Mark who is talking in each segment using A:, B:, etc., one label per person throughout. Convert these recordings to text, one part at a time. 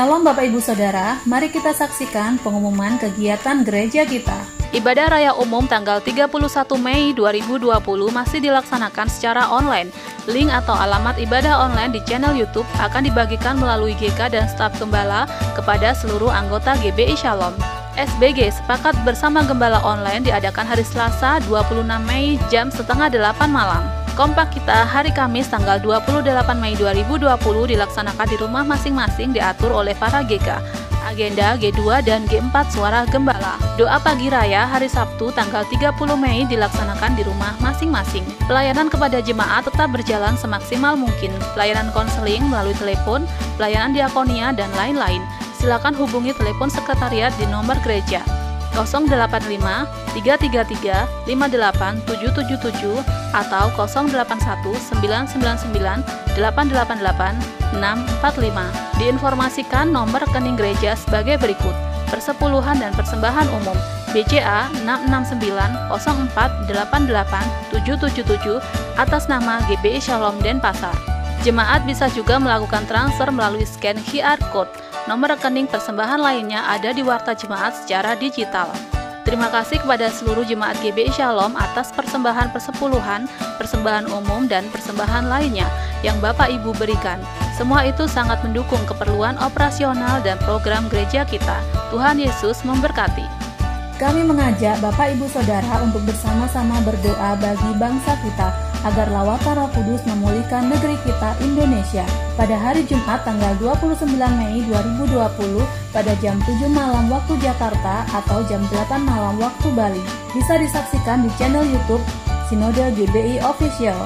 A: Shalom Bapak Ibu Saudara, mari kita saksikan pengumuman kegiatan gereja kita.
B: Ibadah Raya Umum tanggal 31 Mei 2020 masih dilaksanakan secara online. Link atau alamat ibadah online di channel YouTube akan dibagikan melalui GK dan staf gembala kepada seluruh anggota GBI Shalom. SBG sepakat bersama gembala online diadakan hari Selasa 26 Mei jam setengah 8 malam. Kompak kita hari Kamis tanggal 28 Mei 2020 dilaksanakan di rumah masing-masing diatur oleh para GK. Agenda G2 dan G4 Suara Gembala. Doa pagi raya hari Sabtu tanggal 30 Mei dilaksanakan di rumah masing-masing. Pelayanan kepada jemaat tetap berjalan semaksimal mungkin. Pelayanan konseling melalui telepon, pelayanan diakonia, dan lain-lain. Silakan hubungi telepon sekretariat di nomor gereja 085 333 58 777 atau 081 999 888 645. Diinformasikan nomor rekening gereja sebagai berikut. Persepuluhan dan persembahan umum BCA 669 04 88 777 atas nama GBI Shalom Denpasar. Jemaat bisa juga melakukan transfer melalui scan QR Code. Nomor rekening persembahan lainnya ada di warta jemaat secara digital. Terima kasih kepada seluruh jemaat GBI Shalom atas persembahan persepuluhan, persembahan umum, dan persembahan lainnya yang Bapak Ibu berikan. Semua itu sangat mendukung keperluan operasional dan program gereja kita. Tuhan Yesus memberkati.
A: Kami mengajak Bapak Ibu Saudara untuk bersama-sama berdoa bagi bangsa kita agar lawatan Roh Kudus memulihkan negeri kita Indonesia. Pada hari Jumat tanggal 29 Mei 2020 pada jam 7 malam waktu Jakarta atau jam 8 malam waktu Bali. Bisa disaksikan di channel YouTube Sinode GBI Official.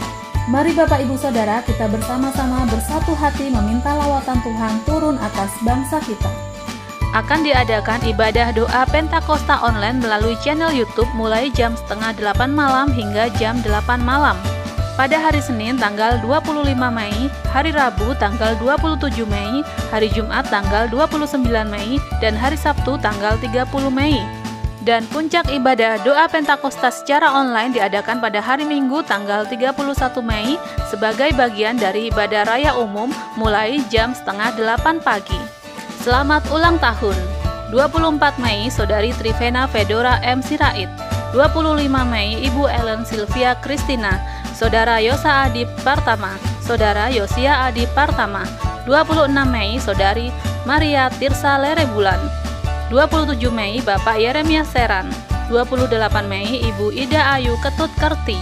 A: Mari Bapak Ibu Saudara kita bersama-sama bersatu hati meminta lawatan Tuhan turun atas bangsa kita
B: akan diadakan ibadah doa Pentakosta online melalui channel YouTube mulai jam setengah 8 malam hingga jam 8 malam. Pada hari Senin tanggal 25 Mei, hari Rabu tanggal 27 Mei, hari Jumat tanggal 29 Mei, dan hari Sabtu tanggal 30 Mei. Dan puncak ibadah doa Pentakosta secara online diadakan pada hari Minggu tanggal 31 Mei sebagai bagian dari ibadah raya umum mulai jam setengah 8 pagi. Selamat ulang tahun 24 Mei Saudari Trivena Fedora M. Sirait 25 Mei Ibu Ellen Sylvia Kristina Saudara Yosa Adi Partama. Saudara Yosia Adi Partama. 26 Mei Saudari Maria Tirsa Lerebulan 27 Mei Bapak Yeremia Seran. 28 Mei Ibu Ida Ayu Ketut Kerti.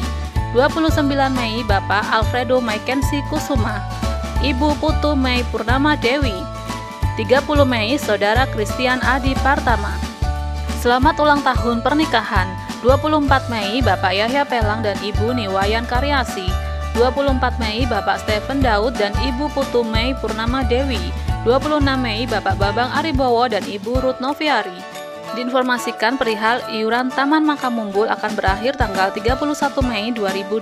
B: 29 Mei Bapak Alfredo Maikensi Kusuma. Ibu Putu Mei Purnama Dewi. 30 Mei Saudara Christian Adi Partama. Selamat ulang tahun pernikahan 24 Mei Bapak Yahya Pelang dan Ibu Niwayan Karyasi. 24 Mei Bapak Stephen Daud dan Ibu Putu Mei Purnama Dewi. 26 Mei Bapak Babang Aribowo dan Ibu Ruth Noviari. Diinformasikan perihal iuran Taman Makamumbul akan berakhir tanggal 31 Mei 2020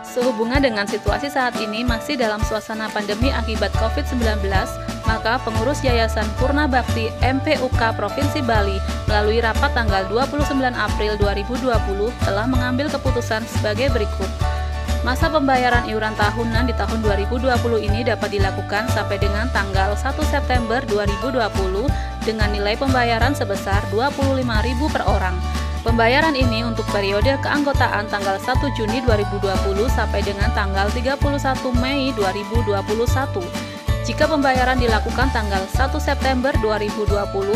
B: Sehubungan dengan situasi saat ini masih dalam suasana pandemi akibat COVID-19 maka pengurus Yayasan Purna Bakti MPUK Provinsi Bali melalui rapat tanggal 29 April 2020 telah mengambil keputusan sebagai berikut. Masa pembayaran iuran tahunan di tahun 2020 ini dapat dilakukan sampai dengan tanggal 1 September 2020 dengan nilai pembayaran sebesar Rp25.000 per orang. Pembayaran ini untuk periode keanggotaan tanggal 1 Juni 2020 sampai dengan tanggal 31 Mei 2021 jika pembayaran dilakukan tanggal 1 September 2020,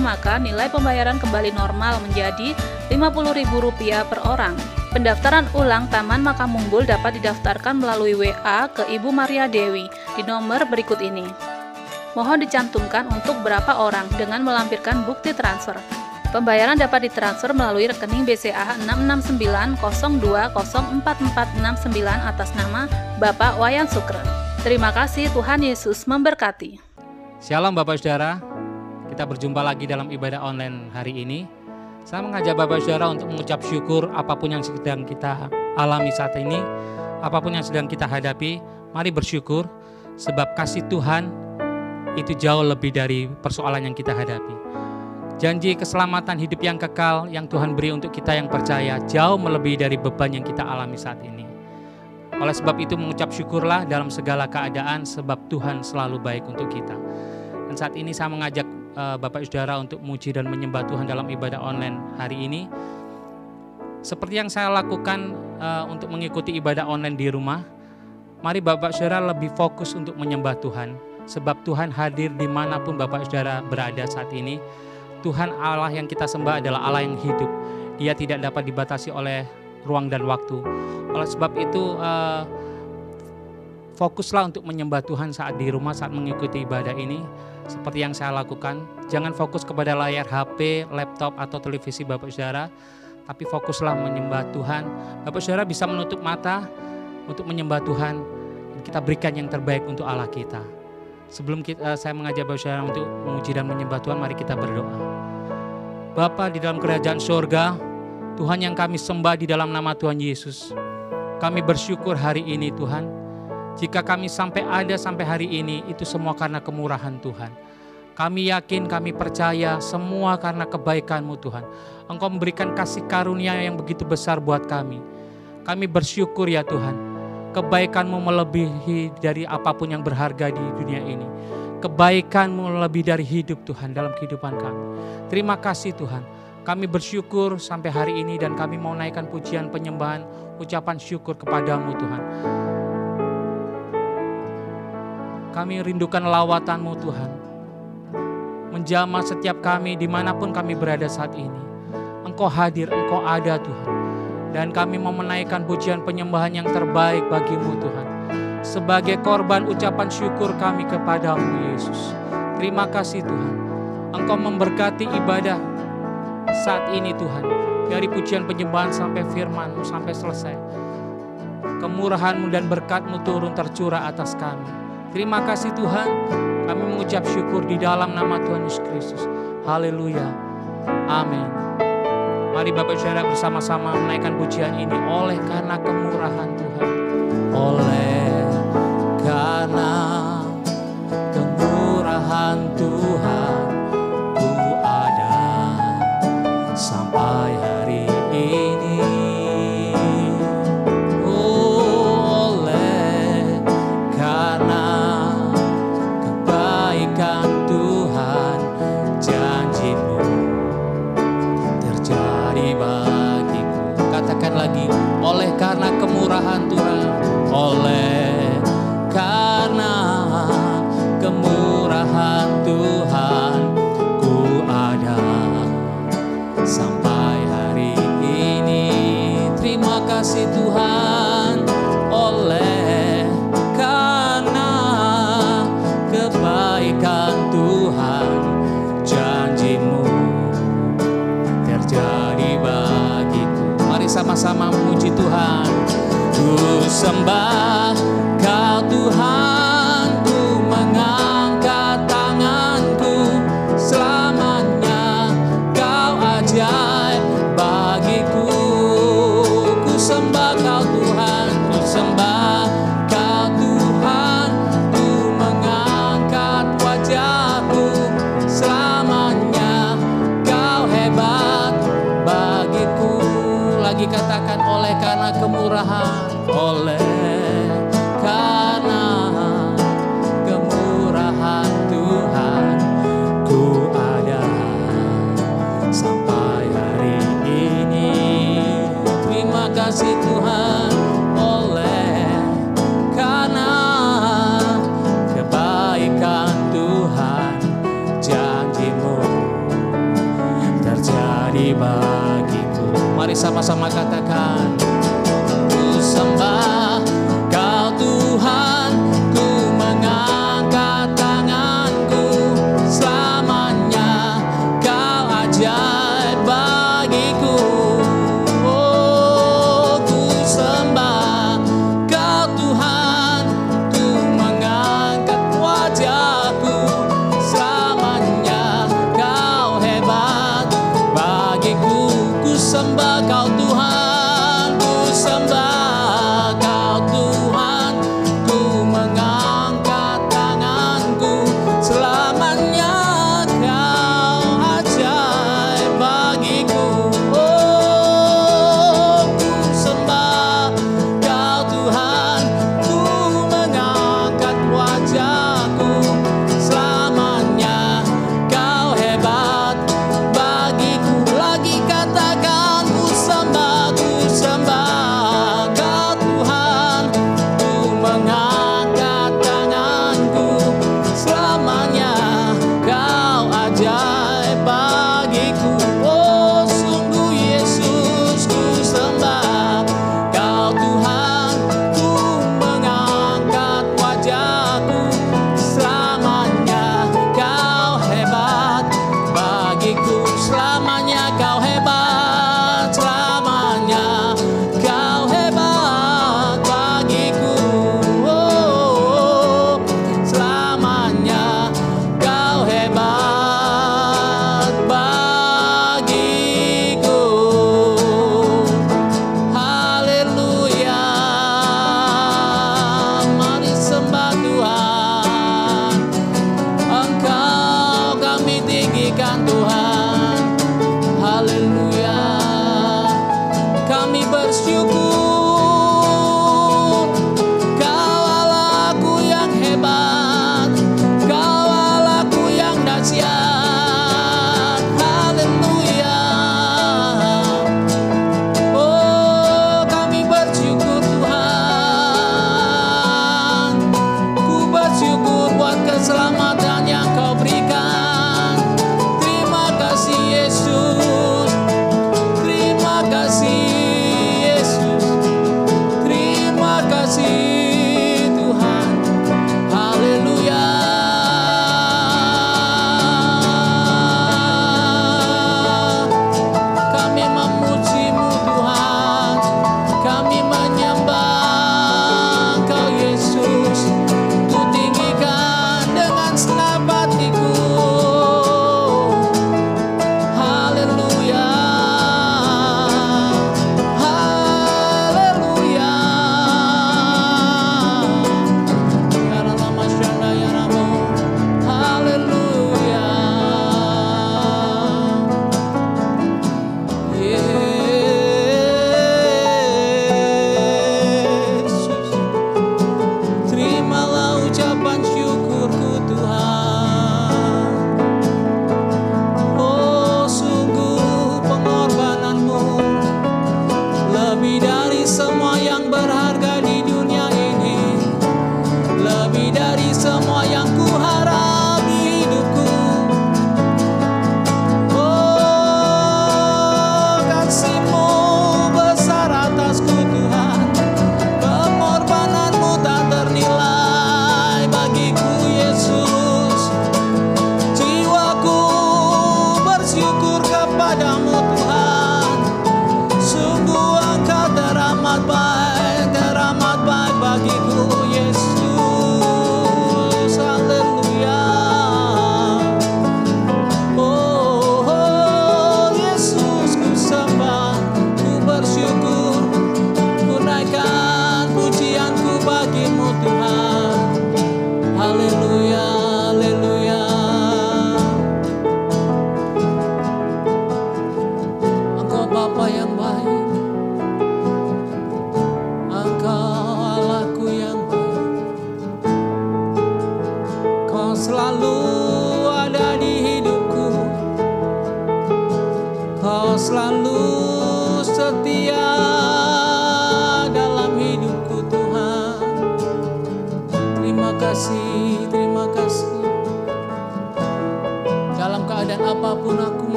B: maka nilai pembayaran kembali normal menjadi Rp50.000 per orang. Pendaftaran ulang Taman Makam Munggul dapat didaftarkan melalui WA ke Ibu Maria Dewi di nomor berikut ini. Mohon dicantumkan untuk berapa orang dengan melampirkan bukti transfer. Pembayaran dapat ditransfer melalui rekening BCA 66902044469 atas nama Bapak Wayan Sukren. Terima kasih Tuhan Yesus memberkati.
C: Shalom Bapak Saudara, kita berjumpa lagi dalam ibadah online hari ini. Saya mengajak Bapak Saudara untuk mengucap syukur apa pun yang sedang kita alami saat ini, apa pun yang sedang kita hadapi, mari bersyukur sebab kasih Tuhan itu jauh lebih dari persoalan yang kita hadapi. Janji keselamatan hidup yang kekal yang Tuhan beri untuk kita yang percaya jauh melebihi dari beban yang kita alami saat ini. Oleh sebab itu mengucap syukurlah dalam segala keadaan sebab Tuhan selalu baik untuk kita. Dan saat ini saya mengajak uh, Bapak Saudara untuk muji dan menyembah Tuhan dalam ibadah online hari ini. Seperti yang saya lakukan uh, untuk mengikuti ibadah online di rumah, mari Bapak Saudara lebih fokus untuk menyembah Tuhan. Sebab Tuhan hadir di mana pun Bapak Saudara berada saat ini. Tuhan Allah yang kita sembah adalah Allah yang hidup. Dia tidak dapat dibatasi oleh ruang dan waktu. Oleh sebab itu, uh, fokuslah untuk menyembah Tuhan saat di rumah, saat mengikuti ibadah ini. Seperti yang saya lakukan, jangan fokus kepada layar HP, laptop, atau televisi Bapak Saudara, tapi fokuslah menyembah Tuhan. Bapak Saudara bisa menutup mata untuk menyembah Tuhan. Kita berikan yang terbaik untuk Allah kita. Sebelum kita, eh, saya mengajak Bapak Saudara untuk memuji dan menyembah Tuhan, mari kita berdoa. Bapa di dalam kerajaan surga, Tuhan yang kami sembah di dalam nama Tuhan Yesus. Kami bersyukur hari ini Tuhan. Jika kami sampai ada sampai hari ini, itu semua karena kemurahan Tuhan. Kami yakin, kami percaya semua karena kebaikan-Mu Tuhan. Engkau memberikan kasih karunia yang begitu besar buat kami. Kami bersyukur ya Tuhan. Kebaikan-Mu melebihi dari apa pun yang berharga di dunia ini. Kebaikan-Mu lebih dari hidup Tuhan dalam kehidupan kami. Terima kasih Tuhan. Kami bersyukur sampai hari ini dan kami mau naikkan pujian penyembahan, ucapan syukur kepadamu Tuhan. Kami rindukan lawatan-Mu Tuhan. Menjamah setiap kami di mana pun kami berada saat ini. Engkau hadir, Engkau ada Tuhan. Dan kami mau menaikkan pujian penyembahan yang terbaik bagimu Tuhan. Sebagai korban ucapan syukur kami kepadamu Yesus. Terima kasih Tuhan. Engkau memberkati ibadah saat ini Tuhan. Dari pujian penyembahan sampai firmanmu sampai selesai. Kemurahanmu dan berkatmu turun tercurah atas kami. Terima kasih Tuhan. Kami mengucap syukur di dalam nama Tuhan Yesus Kristus. Haleluya. Amin. Mari Bapak Saudara bersama-sama menaikkan pujian ini oleh karena kemurahan Tuhan.
D: Oleh karena kemurahan Tuhan sama-sama memuji Tuhan. Ku sembah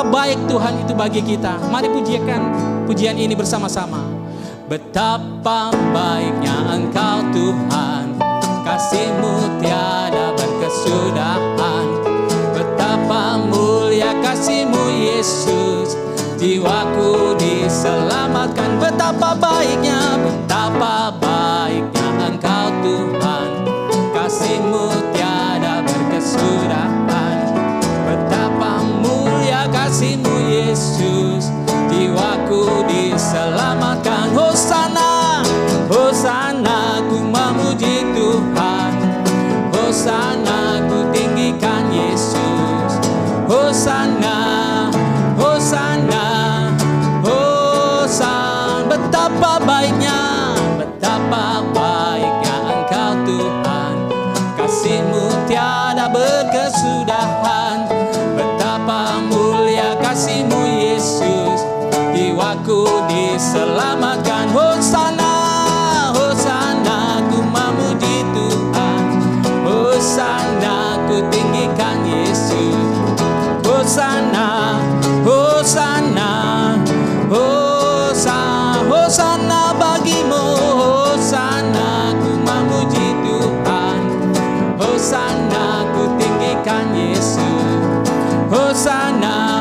D: Baik Tuhan
E: itu bagi kita. Mari pujikan pujian ini bersama-sama. Betapa baiknya Engkau Tuhan, kasihmu tiada berkesudahan. Betapa mulia kasihmu Yesus, jiwaku diselamatkan. Betapa baiknya, betapa
D: now.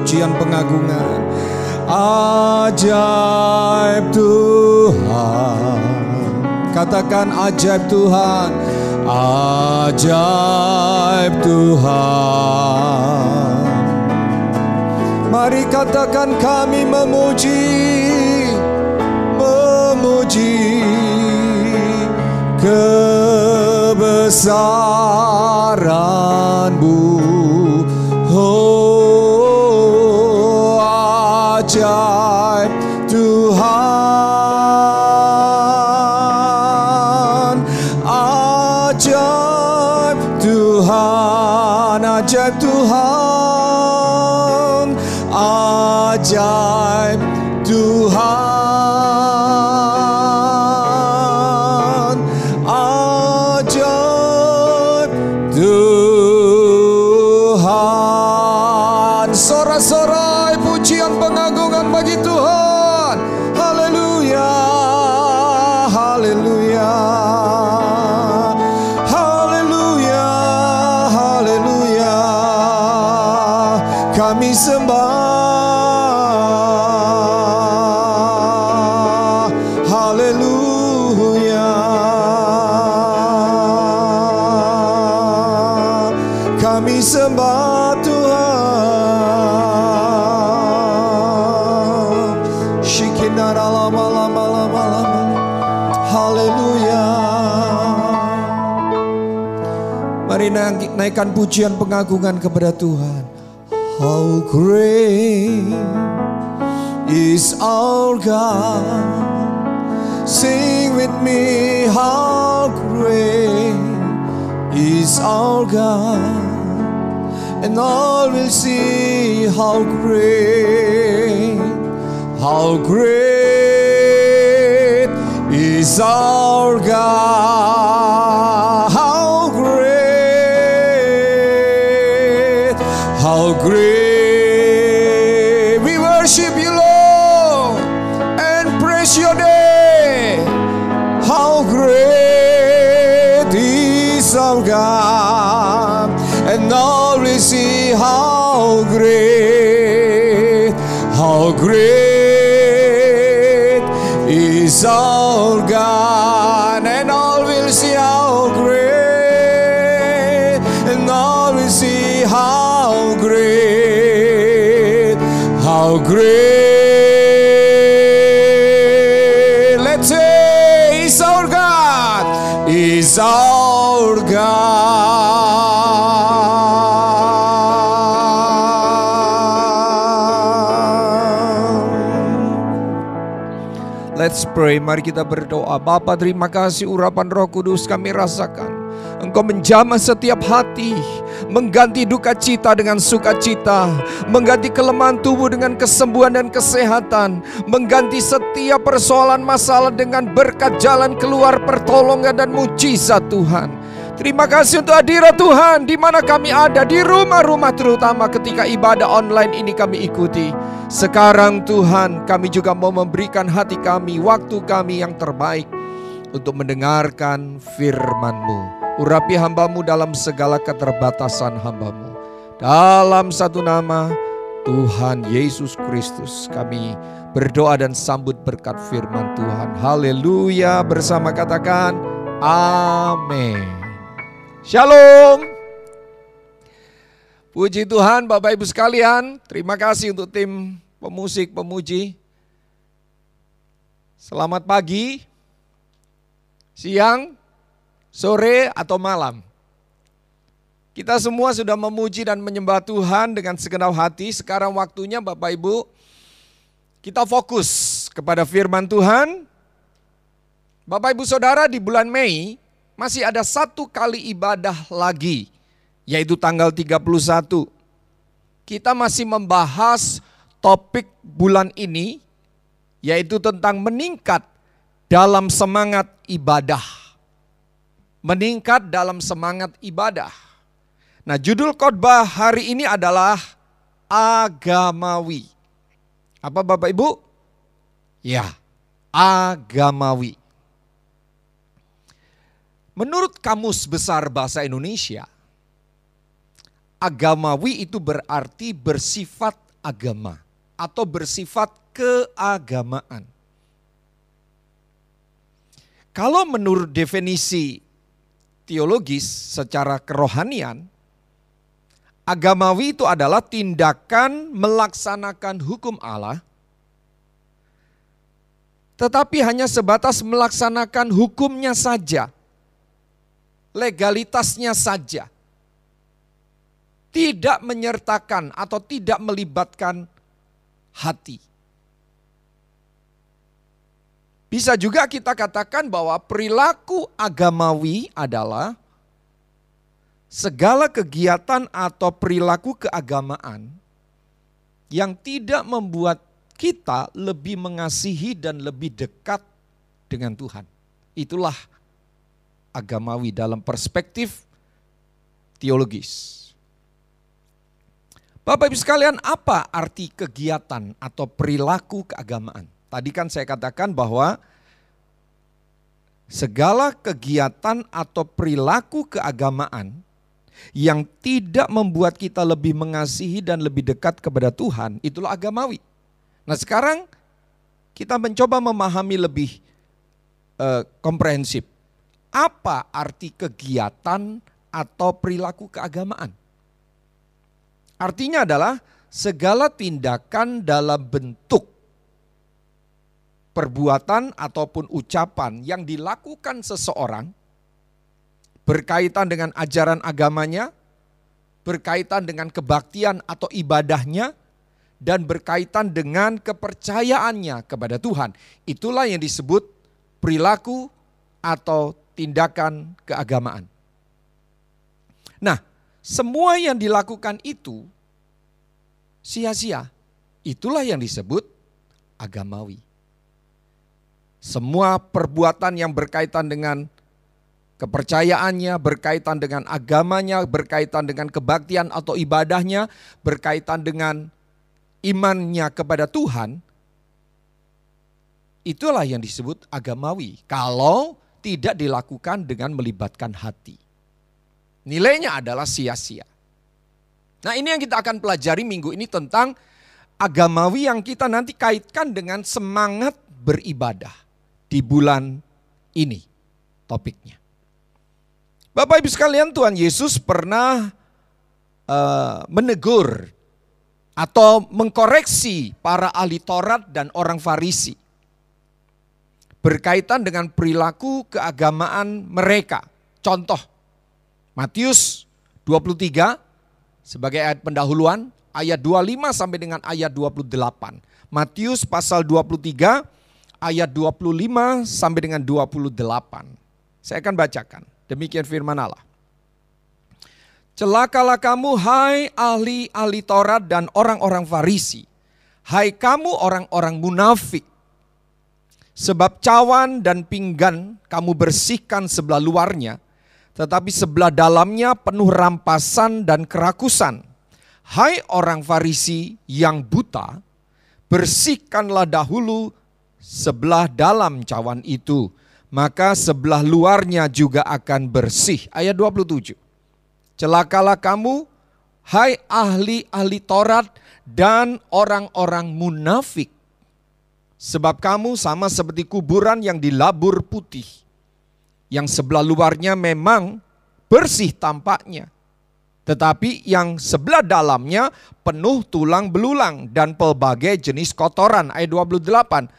D: pujian pengagungan. Ajaib Tuhan. Katakan ajaib Tuhan. Ajaib Tuhan. Mari katakan kami memuji Memuji Kebesaranmu.
F: Oh naikkan pujian pengagungan kepada Tuhan. How great is our God. Sing with me, how great is our God. And all will see how great, how great is our God. Let's pray, mari kita berdoa. Bapa terima kasih urapan roh kudus kami rasakan. Engkau menjamah setiap hati, mengganti duka cita dengan sukacita, mengganti kelemahan tubuh dengan kesembuhan dan kesehatan, mengganti setiap persoalan masalah dengan berkat jalan keluar pertolongan dan mujizat Tuhan. Terima kasih untuk hadirat Tuhan di mana kami ada di rumah-rumah terutama ketika ibadah online ini kami ikuti. Sekarang Tuhan kami juga mau memberikan hati kami, waktu kami yang terbaik untuk mendengarkan firman-Mu. Urapi hambamu dalam segala keterbatasan hambamu. Dalam satu nama Tuhan Yesus Kristus kami berdoa dan sambut berkat firman Tuhan. Haleluya bersama katakan amin. Shalom. Puji Tuhan Bapak Ibu sekalian, terima kasih untuk tim pemusik pemuji. Selamat pagi, siang, sore atau malam. Kita semua sudah memuji dan menyembah Tuhan dengan segenap hati. Sekarang waktunya Bapak Ibu kita fokus kepada firman Tuhan. Bapak Ibu Saudara di bulan Mei masih ada satu kali ibadah lagi yaitu tanggal 31. Kita masih membahas topik bulan ini yaitu tentang meningkat dalam semangat ibadah meningkat dalam semangat ibadah. Nah, judul khotbah hari ini adalah agamawi. Apa Bapak Ibu? Ya, agamawi. Menurut Kamus Besar Bahasa Indonesia, agamawi itu berarti bersifat agama atau bersifat keagamaan. Kalau menurut definisi teologis secara kerohanian, agamawi itu adalah tindakan melaksanakan hukum Allah, tetapi hanya sebatas melaksanakan hukumnya saja, legalitasnya saja, tidak menyertakan atau tidak melibatkan hati. Bisa juga kita katakan bahwa perilaku agamawi adalah segala kegiatan atau perilaku keagamaan yang tidak membuat kita lebih mengasihi dan lebih dekat dengan Tuhan. Itulah agamawi dalam perspektif teologis. Bapak Ibu sekalian, apa arti kegiatan atau perilaku keagamaan? Tadi kan saya katakan bahwa segala kegiatan atau perilaku keagamaan yang tidak membuat kita lebih mengasihi dan lebih dekat kepada Tuhan, itulah agamawi. Nah sekarang kita mencoba memahami lebih uh, komprehensif. Apa arti kegiatan atau perilaku keagamaan? Artinya adalah segala tindakan dalam bentuk perbuatan ataupun ucapan yang dilakukan seseorang berkaitan dengan ajaran agamanya, berkaitan dengan kebaktian atau ibadahnya, dan berkaitan dengan kepercayaannya kepada Tuhan. Itulah yang disebut perilaku atau tindakan keagamaan. Nah, semua yang dilakukan itu sia-sia. Itulah yang disebut agamawi. Semua perbuatan yang berkaitan dengan kepercayaannya, berkaitan dengan agamanya, berkaitan dengan kebaktian atau ibadahnya, berkaitan dengan imannya kepada Tuhan, itulah yang disebut agamawi. Kalau tidak dilakukan dengan melibatkan hati. Nilainya adalah sia-sia. Nah ini yang kita akan pelajari minggu ini tentang agamawi yang kita nanti kaitkan dengan semangat beribadah di bulan ini topiknya. Bapak Ibu sekalian, Tuhan Yesus pernah uh, menegur atau mengkoreksi para ahli Taurat dan orang Farisi berkaitan dengan perilaku keagamaan mereka. Contoh, Matius 23 sebagai ayat pendahuluan, ayat 25 sampai dengan ayat 28. Matius pasal 23 ayat 25 sampai dengan 28. Saya akan bacakan. Demikian firman Allah. Celakalah kamu hai ahli-ahli Taurat dan orang-orang Farisi. Hai kamu orang-orang munafik. Sebab cawan dan pinggan kamu bersihkan sebelah luarnya, tetapi sebelah dalamnya penuh rampasan dan kerakusan. Hai orang Farisi yang buta, bersihkanlah dahulu sebelah dalam cawan itu maka sebelah luarnya juga akan bersih. Ayat 27. Celakalah kamu, hai ahli-ahli Taurat dan orang-orang munafik. Sebab kamu sama seperti kuburan yang dilabur putih. Yang sebelah luarnya memang bersih tampaknya. Tetapi yang sebelah dalamnya penuh tulang belulang dan pelbagai jenis kotoran. Ayat 28.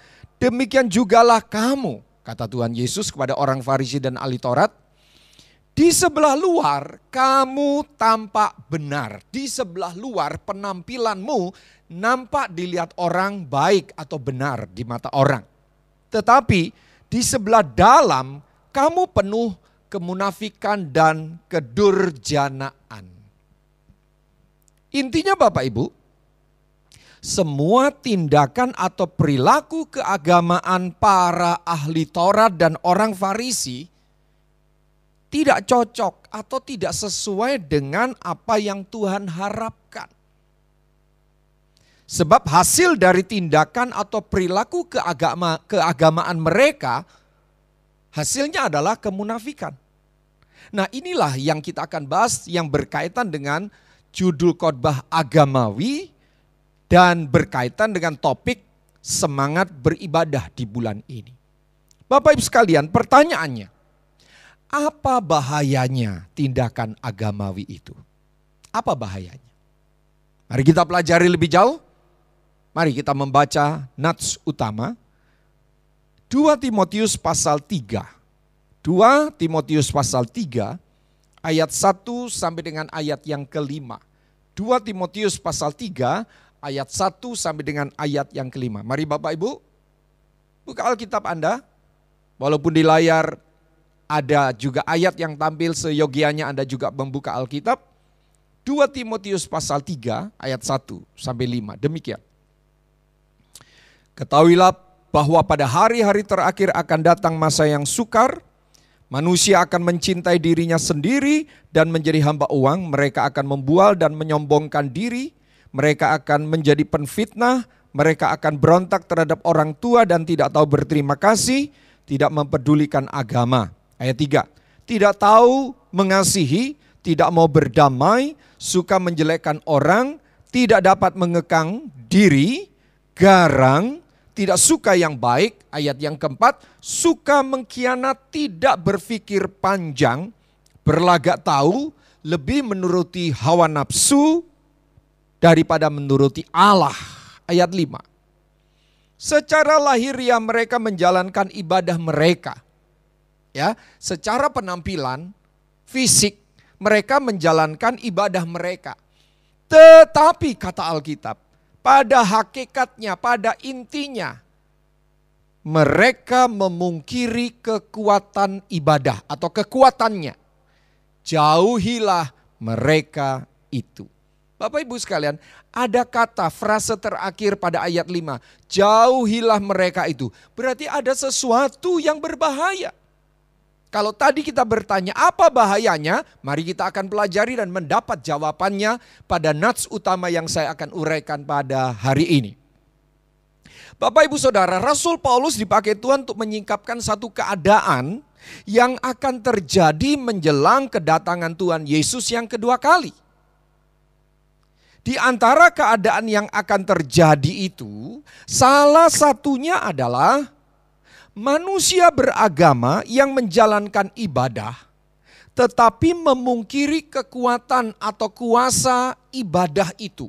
F: Demikian jugalah kamu Kata Tuhan Yesus kepada orang Farisi dan ahli Taurat, di sebelah luar kamu tampak benar. Di sebelah luar penampilanmu nampak dilihat orang baik atau benar di mata orang. Tetapi di sebelah dalam kamu penuh kemunafikan dan kedurjanaan. Intinya Bapak Ibu, semua tindakan atau perilaku keagamaan para ahli Taurat dan orang Farisi tidak cocok atau tidak sesuai dengan apa yang Tuhan harapkan. Sebab hasil dari tindakan atau perilaku keagama, keagamaan mereka hasilnya adalah kemunafikan. Nah inilah yang kita akan bahas yang berkaitan dengan judul khotbah agamawi dan berkaitan dengan topik semangat beribadah di bulan ini. Bapak Ibu sekalian, pertanyaannya, apa bahayanya tindakan agamawi itu? Apa bahayanya? Mari kita pelajari lebih jauh. Mari kita membaca nats utama 2 Timotius pasal 3. 2 Timotius pasal 3 ayat 1 sampai dengan ayat yang kelima. 2 Timotius pasal 3 ayat 1 sampai dengan ayat yang kelima. Mari Bapak Ibu, buka Alkitab Anda, walaupun di layar ada juga ayat yang tampil seyogianya Anda juga membuka Alkitab. 2 Timotius pasal 3 ayat 1 sampai 5. Demikian. Ketahuilah bahwa pada hari-hari terakhir akan datang masa yang sukar. Manusia akan mencintai dirinya sendiri dan menjadi hamba uang. Mereka akan membual dan menyombongkan diri. Mereka akan menjadi penfitnah. Mereka akan berontak terhadap orang tua dan tidak tahu berterima kasih. Tidak mempedulikan agama Ayat 3. Tidak tahu mengasihi, tidak mau berdamai, suka menjelekkan orang, tidak dapat mengekang diri, garang, tidak suka yang baik. Ayat yang keempat, suka mengkhianat, tidak berpikir panjang, berlagak tahu, lebih menuruti hawa nafsu daripada menuruti Allah. Ayat 5. Secara lahiriah mereka menjalankan ibadah mereka ya secara penampilan fisik mereka menjalankan ibadah mereka. Tetapi kata Alkitab, pada hakikatnya, pada intinya mereka memungkiri kekuatan ibadah atau kekuatannya. Jauhilah mereka itu. Bapak Ibu sekalian, ada kata frase terakhir pada ayat 5, jauhilah mereka itu. Berarti ada sesuatu yang berbahaya. Kalau tadi kita bertanya apa bahayanya, mari kita akan pelajari dan mendapat jawabannya pada nats utama yang saya akan uraikan pada hari ini. Bapak Ibu Saudara, Rasul Paulus dipakai Tuhan untuk menyingkapkan satu keadaan yang akan terjadi menjelang kedatangan Tuhan Yesus yang kedua kali. Di antara keadaan yang akan terjadi itu, salah satunya adalah manusia beragama yang menjalankan ibadah, tetapi memungkiri kekuatan atau kuasa ibadah itu.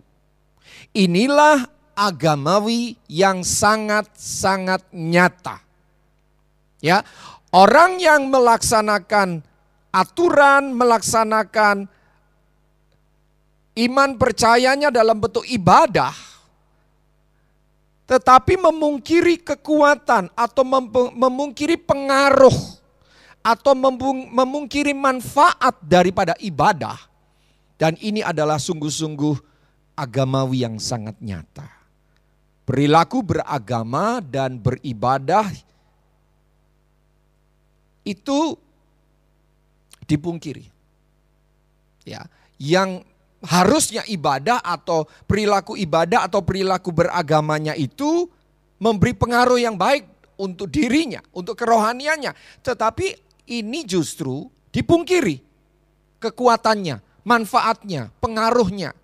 F: Inilah agamawi yang sangat-sangat nyata. Ya, orang yang melaksanakan aturan, melaksanakan iman percayanya dalam bentuk ibadah, tetapi memungkiri kekuatan atau memungkiri pengaruh atau memungkiri manfaat daripada ibadah. Dan ini adalah sungguh-sungguh agamawi yang sangat nyata. Perilaku beragama dan beribadah itu dipungkiri. Ya, yang harusnya ibadah atau perilaku ibadah atau perilaku beragamanya itu memberi pengaruh yang baik untuk dirinya, untuk kerohaniannya. Tetapi ini justru dipungkiri kekuatannya, manfaatnya, pengaruhnya.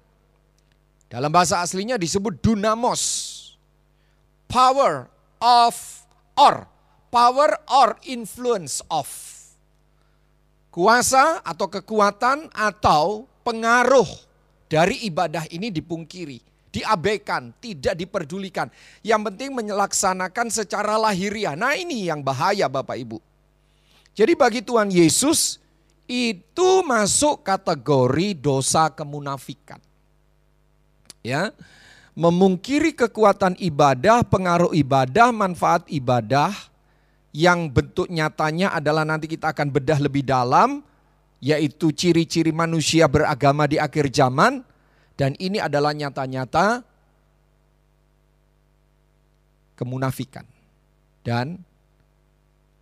F: Dalam bahasa aslinya disebut dunamos. Power of or. Power or influence of. Kuasa atau kekuatan atau pengaruh dari ibadah ini dipungkiri, diabaikan, tidak diperdulikan. Yang penting melaksanakan secara lahiriah. Nah ini yang bahaya Bapak Ibu. Jadi bagi Tuhan Yesus itu masuk kategori dosa kemunafikan. Ya, memungkiri kekuatan ibadah, pengaruh ibadah, manfaat ibadah yang bentuk nyatanya adalah nanti kita akan bedah lebih dalam yaitu ciri-ciri manusia beragama di akhir zaman dan ini adalah nyata-nyata kemunafikan dan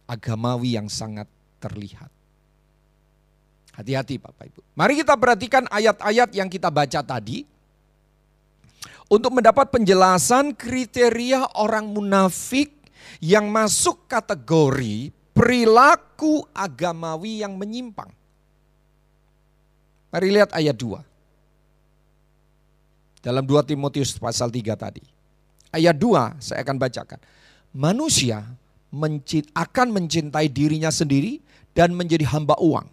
F: agamawi yang sangat terlihat. Hati-hati Bapak Ibu. Mari kita perhatikan ayat-ayat yang kita baca tadi untuk mendapat penjelasan kriteria orang munafik yang masuk kategori perilaku agamawi yang menyimpang. Mari lihat ayat 2. Dalam 2 Timotius pasal 3 tadi. Ayat 2 saya akan bacakan. Manusia akan mencintai dirinya sendiri dan menjadi hamba uang.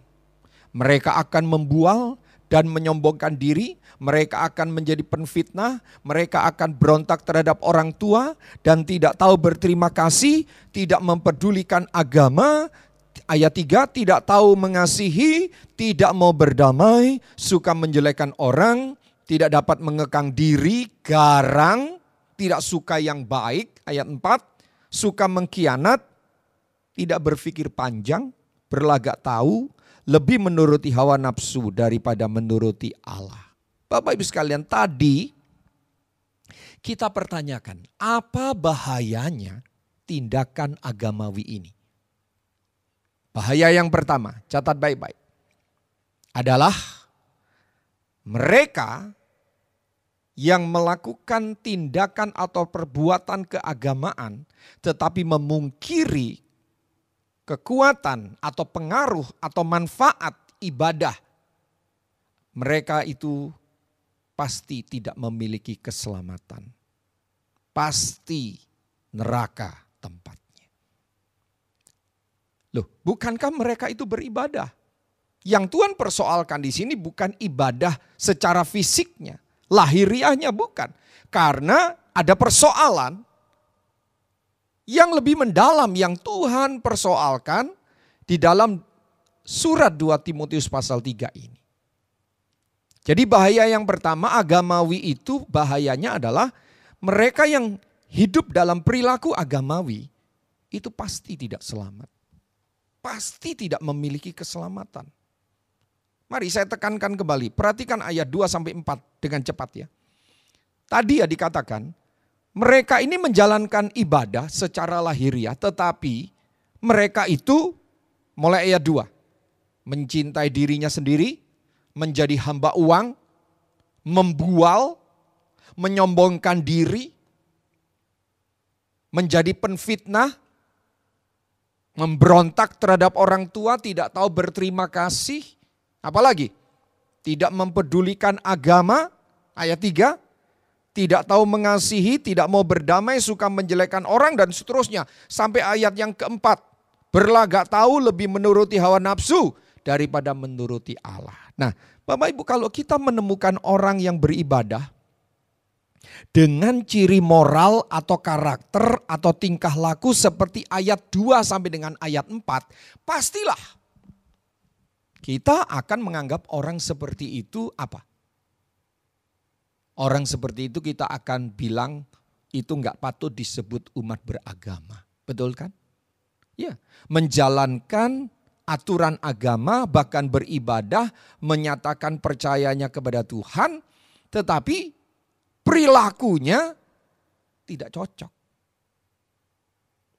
F: Mereka akan membual dan menyombongkan diri, mereka akan menjadi penfitnah, mereka akan berontak terhadap orang tua dan tidak tahu berterima kasih, tidak mempedulikan agama, ayat 3 tidak tahu mengasihi, tidak mau berdamai, suka menjelekkan orang, tidak dapat mengekang diri, garang, tidak suka yang baik, ayat 4, suka mengkhianat, tidak berpikir panjang, berlagak tahu, lebih menuruti hawa nafsu daripada menuruti Allah. Bapak Ibu sekalian, tadi kita pertanyakan, apa bahayanya tindakan agamawi ini? Bahaya yang pertama, catat baik-baik, adalah mereka yang melakukan tindakan atau perbuatan keagamaan tetapi memungkiri kekuatan atau pengaruh atau manfaat ibadah mereka itu pasti tidak memiliki keselamatan. Pasti neraka tempatnya. Loh, bukankah mereka itu beribadah? Yang Tuhan persoalkan di sini bukan ibadah secara fisiknya, lahiriahnya bukan. Karena ada persoalan yang lebih mendalam yang Tuhan persoalkan di dalam surat 2 Timotius pasal 3 ini. Jadi bahaya yang pertama agamawi itu bahayanya adalah mereka yang hidup dalam perilaku agamawi itu pasti tidak selamat. Pasti tidak memiliki keselamatan. Mari saya tekankan kembali, perhatikan ayat 2 sampai 4 dengan cepat ya. Tadi ya dikatakan, mereka ini menjalankan ibadah secara lahiriah, tetapi mereka itu mulai ayat 2, mencintai dirinya sendiri, menjadi hamba uang, membual, menyombongkan diri, menjadi penfitnah, memberontak terhadap orang tua, tidak tahu berterima kasih, Apalagi? Tidak mempedulikan agama, ayat 3. Tidak tahu mengasihi, tidak mau berdamai, suka menjelekkan orang dan seterusnya. Sampai ayat yang keempat. Berlagak tahu lebih menuruti hawa nafsu daripada menuruti Allah. Nah Bapak Ibu kalau kita menemukan orang yang beribadah, dengan ciri moral atau karakter atau tingkah laku seperti ayat 2 sampai dengan ayat 4, pastilah kita akan menganggap orang seperti itu apa? Orang seperti itu kita akan bilang itu nggak patut disebut umat beragama. Betul kan? Ya, menjalankan aturan agama bahkan beribadah menyatakan percayanya kepada Tuhan tetapi perilakunya tidak cocok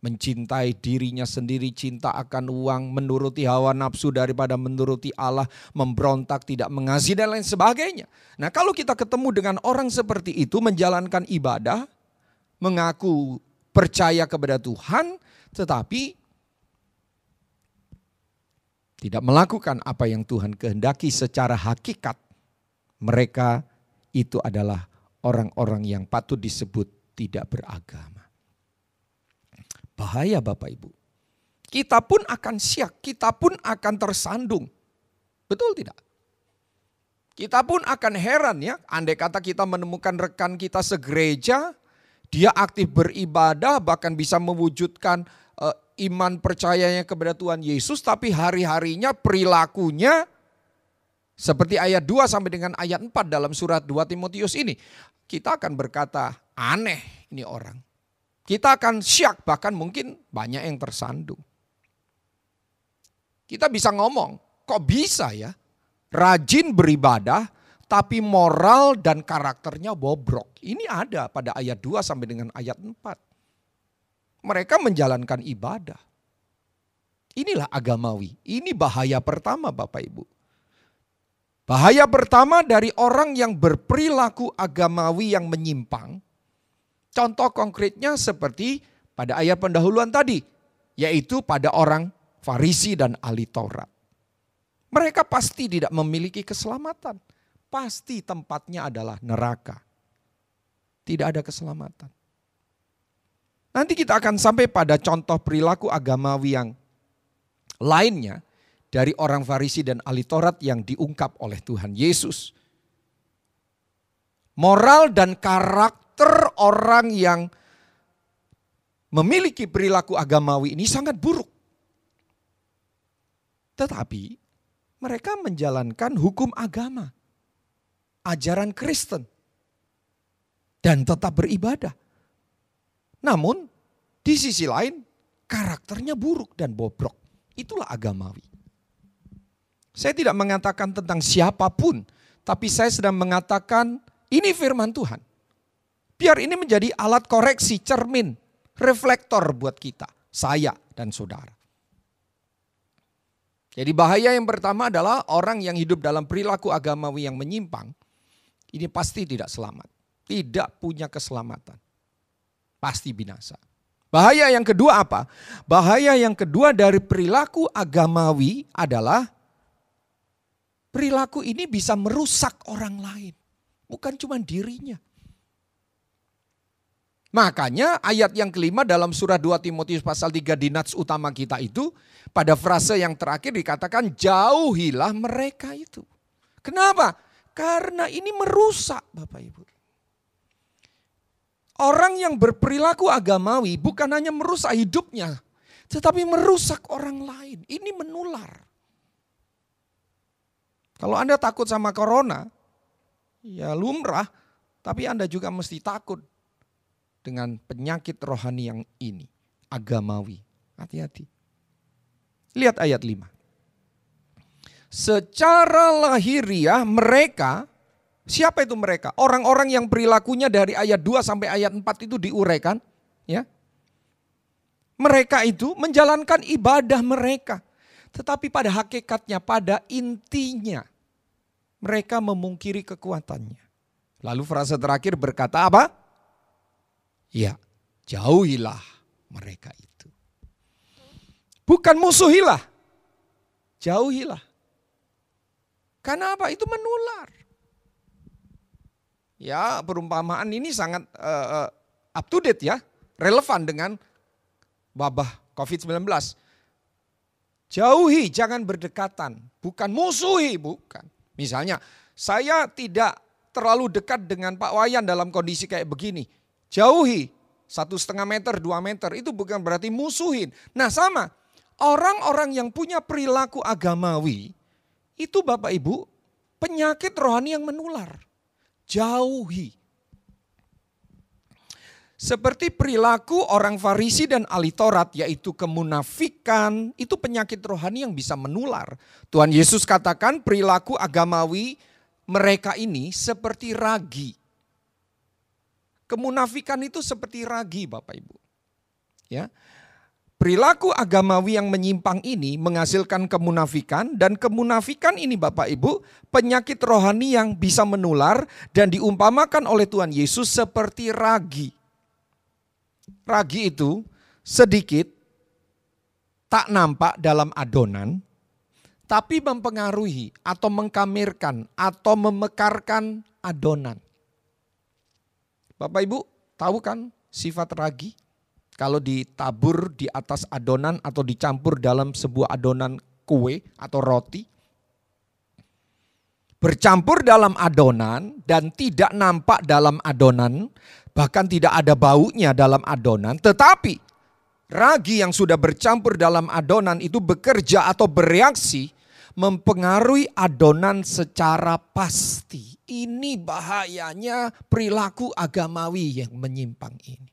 F: mencintai dirinya sendiri, cinta akan uang, menuruti hawa nafsu daripada menuruti Allah, memberontak, tidak mengasihi dan lain sebagainya. Nah kalau kita ketemu dengan orang seperti itu menjalankan ibadah, mengaku percaya kepada Tuhan, tetapi tidak melakukan apa yang Tuhan kehendaki secara hakikat, mereka itu adalah orang-orang yang patut disebut tidak beragama. Bahaya Bapak Ibu. Kita pun akan siak, kita pun akan tersandung. Betul tidak? Kita pun akan heran ya, andai kata kita menemukan rekan kita segereja, dia aktif beribadah, bahkan bisa mewujudkan uh, iman percayanya kepada Tuhan Yesus, tapi hari-harinya perilakunya seperti ayat 2 sampai dengan ayat 4 dalam surat 2 Timotius ini. Kita akan berkata, aneh ini orang. Kita akan syak, bahkan mungkin banyak yang tersandung. Kita bisa ngomong, kok bisa ya? Rajin beribadah, tapi moral dan karakternya bobrok. Ini ada pada ayat 2 sampai dengan ayat 4. Mereka menjalankan ibadah. Inilah agamawi. Ini bahaya pertama Bapak Ibu. Bahaya pertama dari orang yang berperilaku agamawi yang menyimpang Contoh konkretnya seperti pada ayat pendahuluan tadi, yaitu pada orang Farisi dan ahli Taurat. Mereka pasti tidak memiliki keselamatan. Pasti tempatnya adalah neraka. Tidak ada keselamatan. Nanti kita akan sampai pada contoh perilaku agamawi yang lainnya dari orang Farisi dan ahli Taurat yang diungkap oleh Tuhan Yesus. Moral dan karakter orang yang memiliki perilaku agamawi ini sangat buruk. Tetapi mereka menjalankan hukum agama, ajaran Kristen, dan tetap beribadah. Namun di sisi lain karakternya buruk dan bobrok. Itulah agamawi. Saya tidak mengatakan tentang siapa pun, tapi saya sedang mengatakan ini firman Tuhan. Biar ini menjadi alat koreksi, cermin, reflektor buat kita, saya dan saudara. Jadi bahaya yang pertama adalah orang yang hidup dalam perilaku agamawi yang menyimpang, ini pasti tidak selamat. Tidak punya keselamatan. Pasti binasa. Bahaya yang kedua apa? Bahaya yang kedua dari perilaku agamawi adalah perilaku ini bisa merusak orang lain. Bukan cuma dirinya. Makanya ayat yang kelima dalam surah 2 Timotius pasal 3 di nats utama kita itu pada frase yang terakhir dikatakan jauhilah mereka itu. Kenapa? Karena ini merusak Bapak Ibu. Orang yang berperilaku agamawi bukan hanya merusak hidupnya, tetapi merusak orang lain. Ini menular. Kalau Anda takut sama corona, ya lumrah, tapi Anda juga mesti takut dengan penyakit rohani yang ini, agamawi. Hati-hati. Lihat ayat 5. Secara lahiriah mereka Siapa itu mereka? Orang-orang yang perilakunya dari ayat 2 sampai ayat 4 itu diuraikan, ya. Mereka itu menjalankan ibadah mereka. Tetapi pada hakikatnya, pada intinya, mereka memungkiri kekuatannya. Lalu frase terakhir berkata apa? Ya, jauhilah mereka itu. Bukan musuhilah, jauhilah. Karena apa? Itu menular. Ya, perumpamaan ini sangat uh, up to date ya, relevan dengan wabah COVID-19. Jauhi, jangan berdekatan, bukan musuhi, bukan. Misalnya, saya tidak terlalu dekat dengan Pak Wayan dalam kondisi kayak begini. Jauhi, satu setengah meter, dua meter, itu bukan berarti musuhin. Nah sama, orang-orang yang punya perilaku agamawi, itu Bapak Ibu, penyakit rohani yang menular jauhi. Seperti perilaku orang Farisi dan ahli Taurat yaitu kemunafikan, itu penyakit rohani yang bisa menular. Tuhan Yesus katakan perilaku agamawi mereka ini seperti ragi. Kemunafikan itu seperti ragi Bapak Ibu. Ya. Perilaku agamawi yang menyimpang ini menghasilkan kemunafikan dan kemunafikan ini Bapak Ibu penyakit rohani yang bisa menular dan diumpamakan oleh Tuhan Yesus seperti ragi. Ragi itu sedikit tak nampak dalam adonan tapi mempengaruhi atau mengkamirkan atau memekarkan adonan. Bapak Ibu tahu kan sifat ragi? kalau ditabur di atas adonan atau dicampur dalam sebuah adonan kue atau roti. Bercampur dalam adonan dan tidak nampak dalam adonan, bahkan tidak ada baunya dalam adonan, tetapi ragi yang sudah bercampur dalam adonan itu bekerja atau bereaksi mempengaruhi adonan secara pasti. Ini bahayanya perilaku agamawi yang menyimpang ini.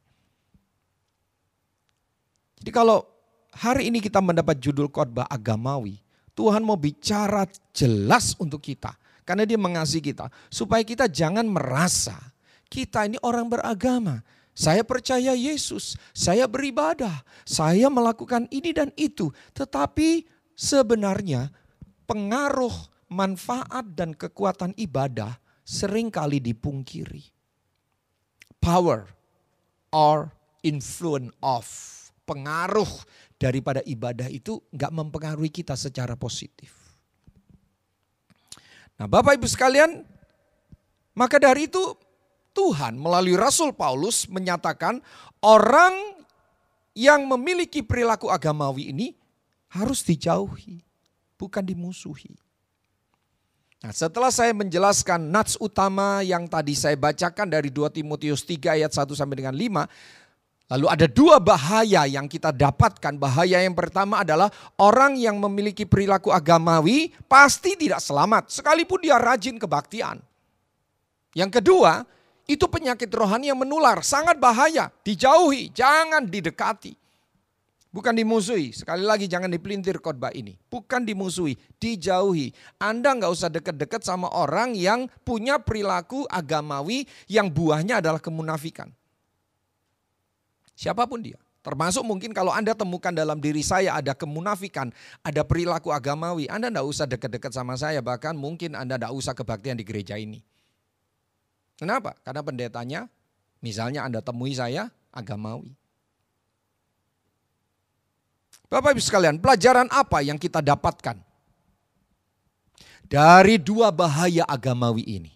F: Jadi kalau hari ini kita mendapat judul khotbah agamawi, Tuhan mau bicara jelas untuk kita. Karena dia mengasihi kita. Supaya kita jangan merasa kita ini orang beragama. Saya percaya Yesus, saya beribadah, saya melakukan ini dan itu. Tetapi sebenarnya pengaruh, manfaat dan kekuatan ibadah sering kali dipungkiri. Power or influence of pengaruh daripada ibadah itu nggak mempengaruhi kita secara positif. Nah Bapak Ibu sekalian, maka dari itu Tuhan melalui Rasul Paulus menyatakan orang yang memiliki perilaku agamawi ini harus dijauhi, bukan dimusuhi. Nah, setelah saya menjelaskan nats utama yang tadi saya bacakan dari 2 Timotius 3 ayat 1 sampai dengan 5, Lalu ada dua bahaya yang kita dapatkan. Bahaya yang pertama adalah orang yang memiliki perilaku agamawi pasti tidak selamat. Sekalipun dia rajin kebaktian. Yang kedua, itu penyakit rohani yang menular. Sangat bahaya. Dijauhi, jangan didekati. Bukan dimusuhi. Sekali lagi jangan dipelintir khotbah ini. Bukan dimusuhi, dijauhi. Anda nggak usah deket-deket sama orang yang punya perilaku agamawi yang buahnya adalah kemunafikan. Siapa pun dia. Termasuk mungkin kalau Anda temukan dalam diri saya ada kemunafikan, ada perilaku agamawi. Anda nggak usah deket-deket sama saya. Bahkan mungkin Anda nggak usah kebaktian di gereja ini. Kenapa? Karena pendetanya, misalnya Anda temui saya, agamawi. Bapak Ibu sekalian, pelajaran apa yang kita dapatkan dari dua bahaya agamawi ini?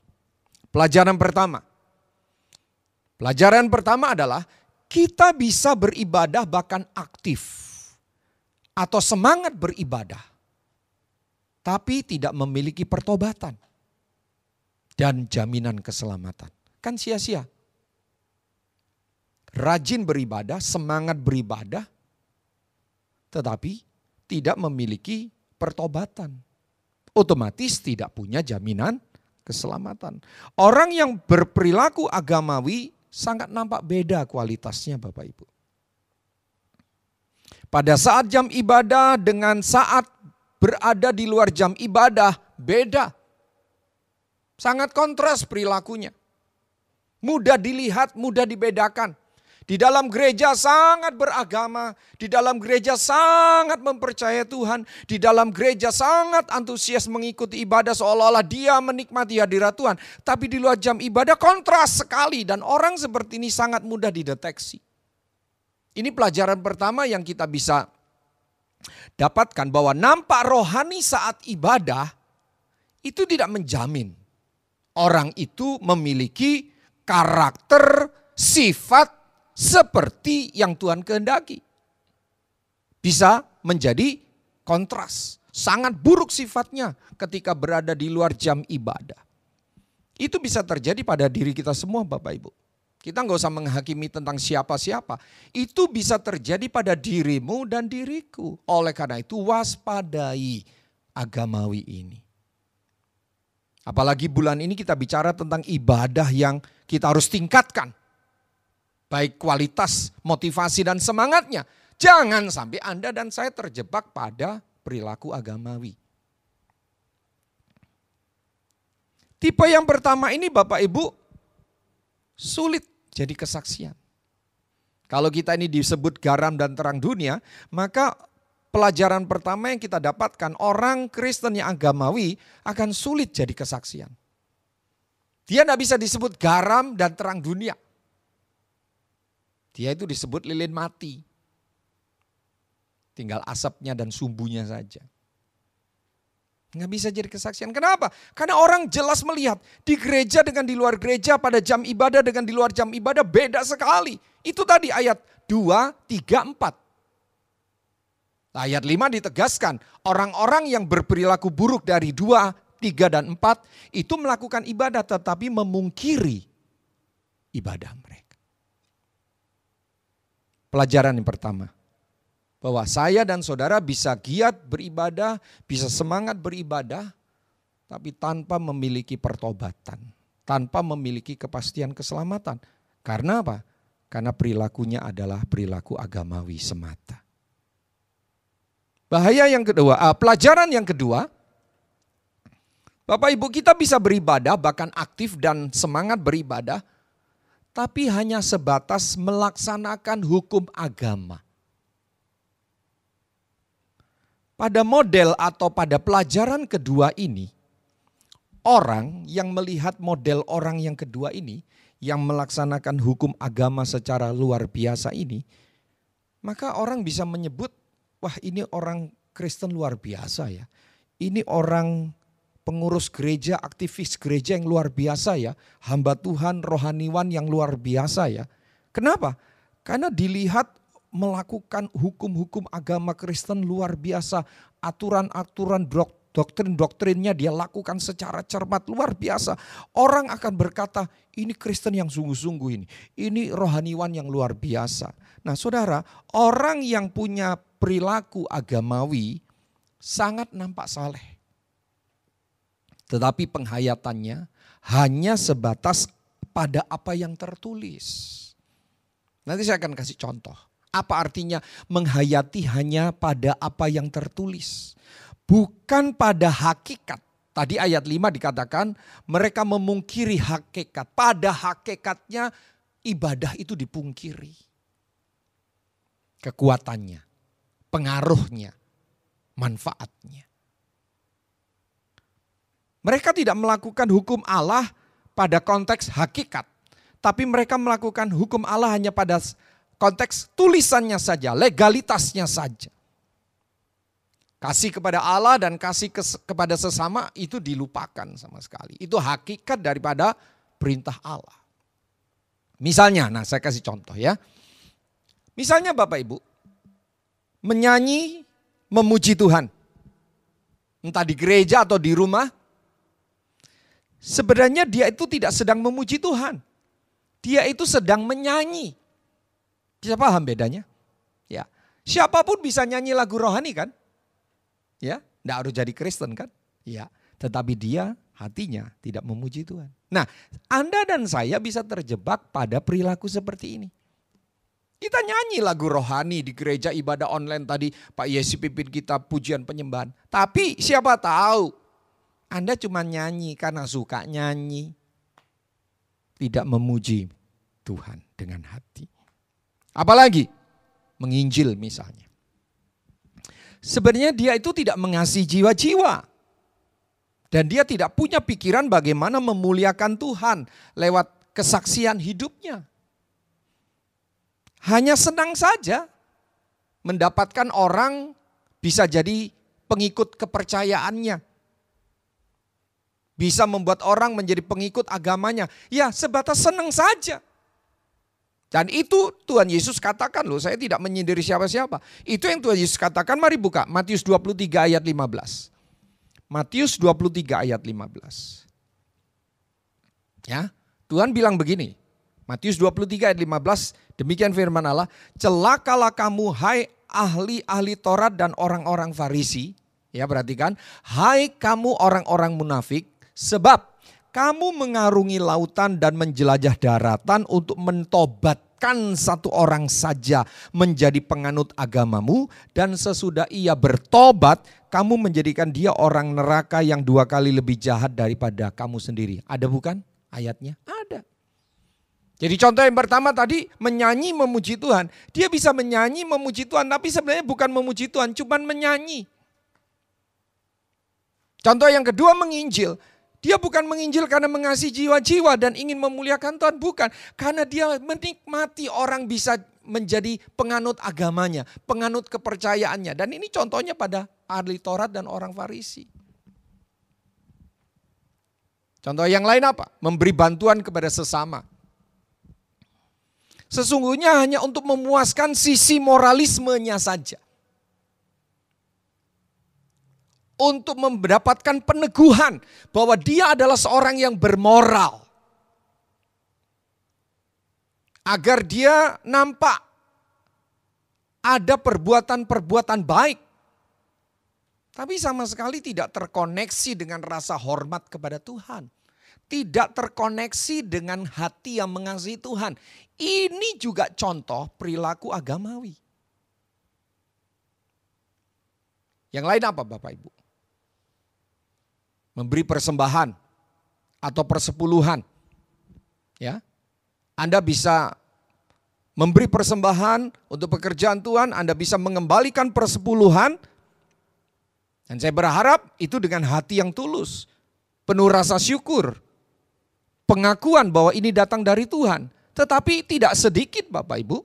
F: Pelajaran pertama. Pelajaran pertama adalah kita bisa beribadah bahkan aktif atau semangat beribadah tapi tidak memiliki pertobatan dan jaminan keselamatan. Kan sia-sia. Rajin beribadah, semangat beribadah, tetapi tidak memiliki pertobatan. Otomatis tidak punya jaminan keselamatan. Orang yang berperilaku agamawi sangat nampak beda kualitasnya Bapak Ibu. Pada saat jam ibadah dengan saat berada di luar jam ibadah beda. Sangat kontras perilakunya. Mudah dilihat, mudah dibedakan. Di dalam gereja sangat beragama, di dalam gereja sangat mempercayai Tuhan, di dalam gereja sangat antusias mengikuti ibadah seolah-olah dia menikmati hadirat Tuhan. Tapi di luar jam ibadah kontras sekali dan orang seperti ini sangat mudah dideteksi. Ini pelajaran pertama yang kita bisa dapatkan bahwa nampak rohani saat ibadah itu tidak menjamin orang itu memiliki karakter, sifat, seperti yang Tuhan kehendaki. Bisa menjadi kontras. Sangat buruk sifatnya ketika berada di luar jam ibadah. Itu bisa terjadi pada diri kita semua Bapak Ibu. Kita nggak usah menghakimi tentang siapa-siapa. Itu bisa terjadi pada dirimu dan diriku. Oleh karena itu waspadai agamawi ini. Apalagi bulan ini kita bicara tentang ibadah yang kita harus tingkatkan baik kualitas, motivasi dan semangatnya. Jangan sampai Anda dan saya terjebak pada perilaku agamawi. Tipe yang pertama ini Bapak Ibu sulit jadi kesaksian. Kalau kita ini disebut garam dan terang dunia, maka pelajaran pertama yang kita dapatkan orang Kristen yang agamawi akan sulit jadi kesaksian. Dia tidak bisa disebut garam dan terang dunia. Dia itu disebut lilin mati. Tinggal asapnya dan sumbunya saja. Nggak bisa jadi kesaksian. Kenapa? Karena orang jelas melihat di gereja dengan di luar gereja pada jam ibadah dengan di luar jam ibadah beda sekali. Itu tadi ayat 2, 3, 4. Ayat 5 ditegaskan, orang-orang yang berperilaku buruk dari 2, 3, dan 4 itu melakukan ibadah tetapi memungkiri ibadah mereka. Pelajaran yang pertama, bahwa saya dan saudara bisa giat beribadah, bisa semangat beribadah, tapi tanpa memiliki pertobatan, tanpa memiliki kepastian keselamatan. Karena apa? Karena perilakunya adalah perilaku agamawi semata. Bahaya yang kedua, uh, pelajaran yang kedua, Bapak Ibu kita bisa beribadah bahkan aktif dan semangat beribadah tapi hanya sebatas melaksanakan hukum agama. Pada model atau pada pelajaran kedua ini, orang yang melihat model orang yang kedua ini, yang melaksanakan hukum agama secara luar biasa ini, maka orang bisa menyebut, wah ini orang Kristen luar biasa ya. Ini orang pengurus gereja, aktivis gereja yang luar biasa ya. Hamba Tuhan, rohaniwan yang luar biasa ya. Kenapa? Karena dilihat melakukan hukum-hukum agama Kristen luar biasa. Aturan-aturan doktrin-doktrinnya dia lakukan secara cermat luar biasa. Orang akan berkata ini Kristen yang sungguh-sungguh ini. Ini rohaniwan yang luar biasa. Nah saudara, orang yang punya perilaku agamawi sangat nampak saleh. Tetapi penghayatannya hanya sebatas pada apa yang tertulis. Nanti saya akan kasih contoh. Apa artinya menghayati hanya pada apa yang tertulis. Bukan pada hakikat. Tadi ayat 5 dikatakan mereka memungkiri hakikat. Pada hakikatnya ibadah itu dipungkiri. Kekuatannya, pengaruhnya, manfaatnya. Mereka tidak melakukan hukum Allah pada konteks hakikat. Tapi mereka melakukan hukum Allah hanya pada konteks tulisannya saja, legalitasnya saja. Kasih kepada Allah dan kasih kepada sesama itu dilupakan sama sekali. Itu hakikat daripada perintah Allah. Misalnya, nah saya kasih contoh ya. Misalnya Bapak Ibu, menyanyi memuji Tuhan. Entah di gereja atau di rumah, Sebenarnya dia itu tidak sedang memuji Tuhan. Dia itu sedang menyanyi. Bisa paham bedanya? Ya. Siapa pun bisa nyanyi lagu rohani kan? Ya, tidak harus jadi Kristen kan? Ya. Tetapi dia hatinya tidak memuji Tuhan. Nah, Anda dan saya bisa terjebak pada perilaku seperti ini. Kita nyanyi lagu rohani di gereja ibadah online tadi, Pak Yesi pimpin kita pujian penyembahan. Tapi siapa tahu anda cuma nyanyi karena suka nyanyi. Tidak memuji Tuhan dengan hati. Apalagi menginjil misalnya. Sebenarnya dia itu tidak mengasihi jiwa-jiwa. Dan dia tidak punya pikiran bagaimana memuliakan Tuhan lewat kesaksian hidupnya. Hanya senang saja mendapatkan orang bisa jadi pengikut kepercayaannya bisa membuat orang menjadi pengikut agamanya. Ya sebatas senang saja. Dan itu Tuhan Yesus katakan loh, saya tidak menyindir siapa-siapa. Itu yang Tuhan Yesus katakan, mari buka Matius 23 ayat 15. Matius 23 ayat 15. Ya, Tuhan bilang begini, Matius 23 ayat 15, demikian firman Allah, celakalah kamu hai ahli-ahli Taurat dan orang-orang Farisi, ya perhatikan, hai kamu orang-orang munafik, Sebab kamu mengarungi lautan dan menjelajah daratan untuk mentobatkan satu orang saja menjadi penganut agamamu dan sesudah ia bertobat kamu menjadikan dia orang neraka yang dua kali lebih jahat daripada kamu sendiri. Ada bukan ayatnya? Jadi contoh yang pertama tadi menyanyi memuji Tuhan. Dia bisa menyanyi memuji Tuhan tapi sebenarnya bukan memuji Tuhan, cuman menyanyi. Contoh yang kedua menginjil. Dia bukan menginjil karena mengasihi jiwa-jiwa dan ingin memuliakan Tuhan, bukan. Karena dia menikmati orang bisa menjadi penganut agamanya, penganut kepercayaannya. Dan ini contohnya pada ahli Taurat dan orang Farisi. Contoh yang lain apa? Memberi bantuan kepada sesama. Sesungguhnya hanya untuk memuaskan sisi moralismenya saja. untuk mendapatkan peneguhan bahwa dia adalah seorang yang bermoral. Agar dia nampak ada perbuatan-perbuatan baik. Tapi sama sekali tidak terkoneksi dengan rasa hormat kepada Tuhan. Tidak terkoneksi dengan hati yang mengasihi Tuhan. Ini juga contoh perilaku agamawi. Yang lain apa Bapak Ibu? memberi persembahan atau persepuluhan. Ya. Anda bisa memberi persembahan untuk pekerjaan Tuhan, Anda bisa mengembalikan persepuluhan. Dan saya berharap itu dengan hati yang tulus, penuh rasa syukur, pengakuan bahwa ini datang dari Tuhan. Tetapi tidak sedikit Bapak Ibu,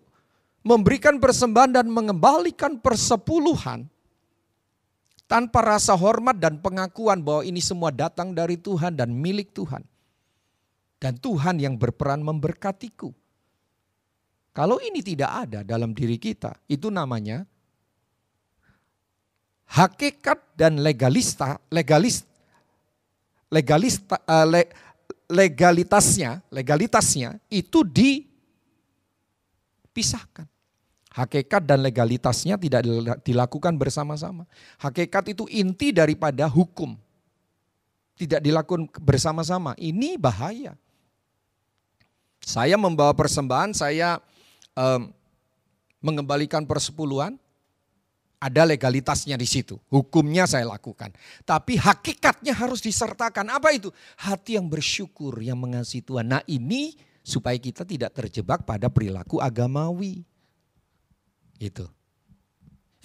F: memberikan persembahan dan mengembalikan persepuluhan tanpa rasa hormat dan pengakuan bahwa ini semua datang dari Tuhan dan milik Tuhan. Dan Tuhan yang berperan memberkatiku. Kalau ini tidak ada dalam diri kita, itu namanya hakikat dan legalista, legalis, legalista, uh, le, legalitasnya, legalitasnya itu dipisahkan. Hakikat dan legalitasnya tidak dilakukan bersama-sama. Hakikat itu inti daripada hukum. Tidak dilakukan bersama-sama. Ini bahaya. Saya membawa persembahan, saya um, mengembalikan persepuluhan, ada legalitasnya di situ. Hukumnya saya lakukan. Tapi hakikatnya harus disertakan. Apa itu? Hati yang bersyukur, yang mengasihi Tuhan. Nah ini supaya kita tidak terjebak pada perilaku agamawi. Itu.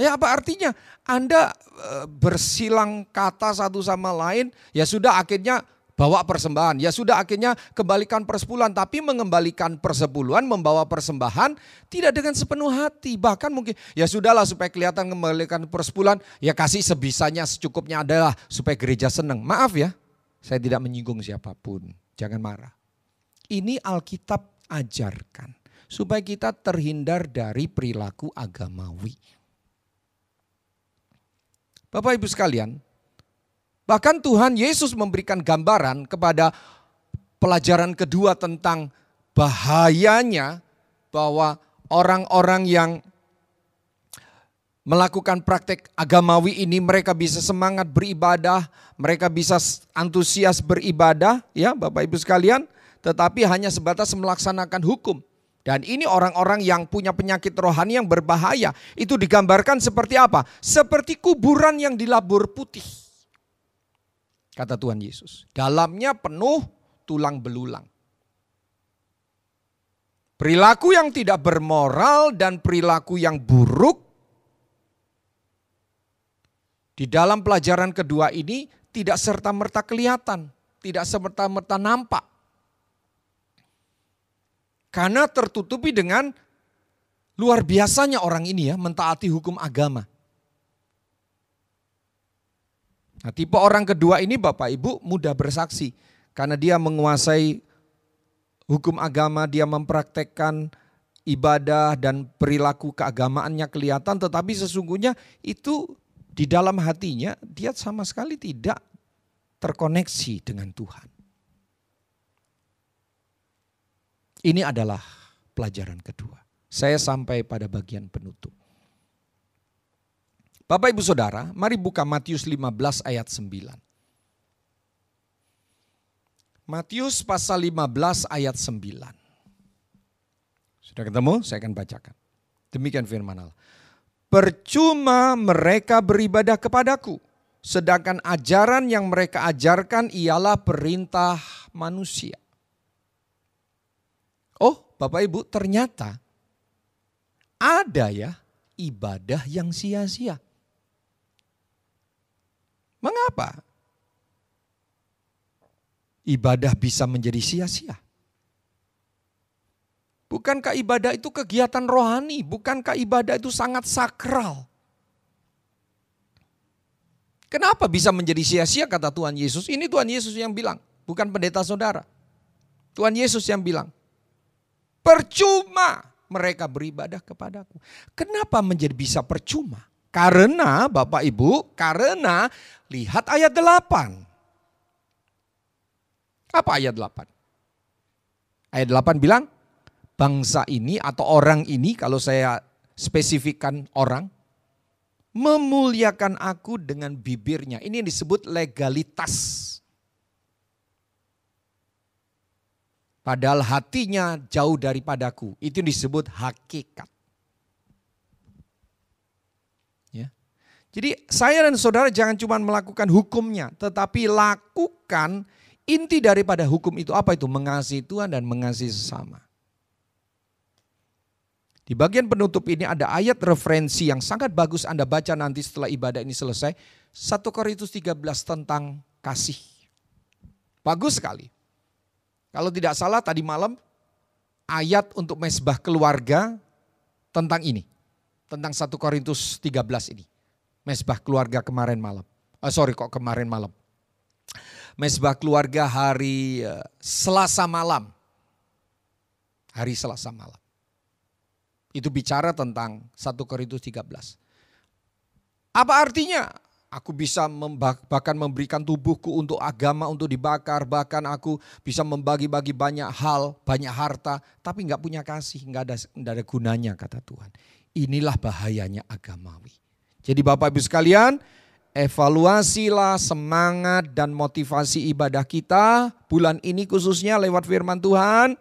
F: Ya apa artinya? Anda e, bersilang kata satu sama lain, ya sudah akhirnya bawa persembahan. Ya sudah akhirnya kembalikan persepuluhan. Tapi mengembalikan persepuluhan, membawa persembahan tidak dengan sepenuh hati. Bahkan mungkin ya sudahlah supaya kelihatan kembalikan persepuluhan. Ya kasih sebisanya secukupnya adalah supaya gereja senang. Maaf ya, saya tidak menyinggung siapa pun. Jangan marah. Ini Alkitab ajarkan. Supaya kita terhindar dari perilaku agamawi. Bapak ibu sekalian, Bahkan Tuhan Yesus memberikan gambaran kepada pelajaran kedua tentang bahayanya bahwa orang-orang yang melakukan praktek agamawi ini mereka bisa semangat beribadah, mereka bisa antusias beribadah ya Bapak Ibu sekalian, tetapi hanya sebatas melaksanakan hukum. Dan ini orang-orang yang punya penyakit rohani yang berbahaya. Itu digambarkan seperti apa? Seperti kuburan yang dilabur putih kata Tuhan Yesus. Dalamnya penuh tulang belulang. Perilaku yang tidak bermoral dan perilaku yang buruk di dalam pelajaran kedua ini tidak serta-merta kelihatan, tidak serta-merta nampak. Karena tertutupi dengan luar biasanya orang ini ya mentaati hukum agama. Nah, tipe orang kedua ini Bapak Ibu mudah bersaksi karena dia menguasai hukum agama, dia mempraktekkan ibadah dan perilaku keagamaannya kelihatan tetapi sesungguhnya itu di dalam hatinya dia sama sekali tidak terkoneksi dengan Tuhan. Ini adalah pelajaran kedua. Saya sampai pada bagian penutup. Bapak Ibu Saudara, mari buka Matius 15 ayat 9. Matius pasal 15 ayat 9. Sudah ketemu? Saya akan bacakan. Demikian firman Allah. Percuma mereka beribadah kepadaku, sedangkan ajaran yang mereka ajarkan ialah perintah manusia. Oh, Bapak Ibu, ternyata ada ya ibadah yang sia-sia. Mengapa? Ibadah bisa menjadi sia-sia. Bukankah ibadah itu kegiatan rohani? Bukankah ibadah itu sangat sakral? Kenapa bisa menjadi sia-sia kata Tuhan Yesus? Ini Tuhan Yesus yang bilang, bukan pendeta saudara. Tuhan Yesus yang bilang, percuma mereka beribadah kepadaku. Kenapa menjadi bisa percuma? Karena Bapak Ibu, karena lihat ayat 8. Apa ayat 8? Ayat 8 bilang, bangsa ini atau orang ini kalau saya spesifikkan orang, memuliakan aku dengan bibirnya. Ini yang disebut legalitas. Padahal hatinya jauh daripadaku. Itu disebut hakikat. Jadi saya dan saudara jangan cuma melakukan hukumnya, tetapi lakukan inti daripada hukum itu apa itu? Mengasihi Tuhan dan mengasihi sesama. Di bagian penutup ini ada ayat referensi yang sangat bagus Anda baca nanti setelah ibadah ini selesai. 1 Korintus 13 tentang kasih. Bagus sekali. Kalau tidak salah tadi malam ayat untuk mesbah keluarga tentang ini. Tentang 1 Korintus 13 ini mesbah keluarga kemarin malam. Oh, sorry kok kemarin malam. Mesbah keluarga hari uh, Selasa malam. Hari Selasa malam. Itu bicara tentang 1 Korintus 13. Apa artinya? Aku bisa bahkan memberikan tubuhku untuk agama, untuk dibakar. Bahkan aku bisa membagi-bagi banyak hal, banyak harta. Tapi nggak punya kasih, nggak ada, nggak ada gunanya kata Tuhan. Inilah bahayanya agamawi. Jadi Bapak Ibu sekalian, evaluasilah semangat dan motivasi ibadah kita bulan ini khususnya lewat firman Tuhan.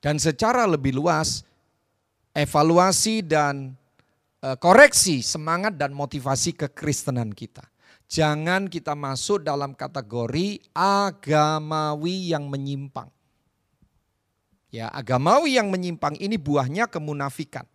F: Dan secara lebih luas, evaluasi dan eh, koreksi semangat dan motivasi kekristenan kita. Jangan kita masuk dalam kategori agamawi yang menyimpang. Ya, agamawi yang menyimpang ini buahnya kemunafikan.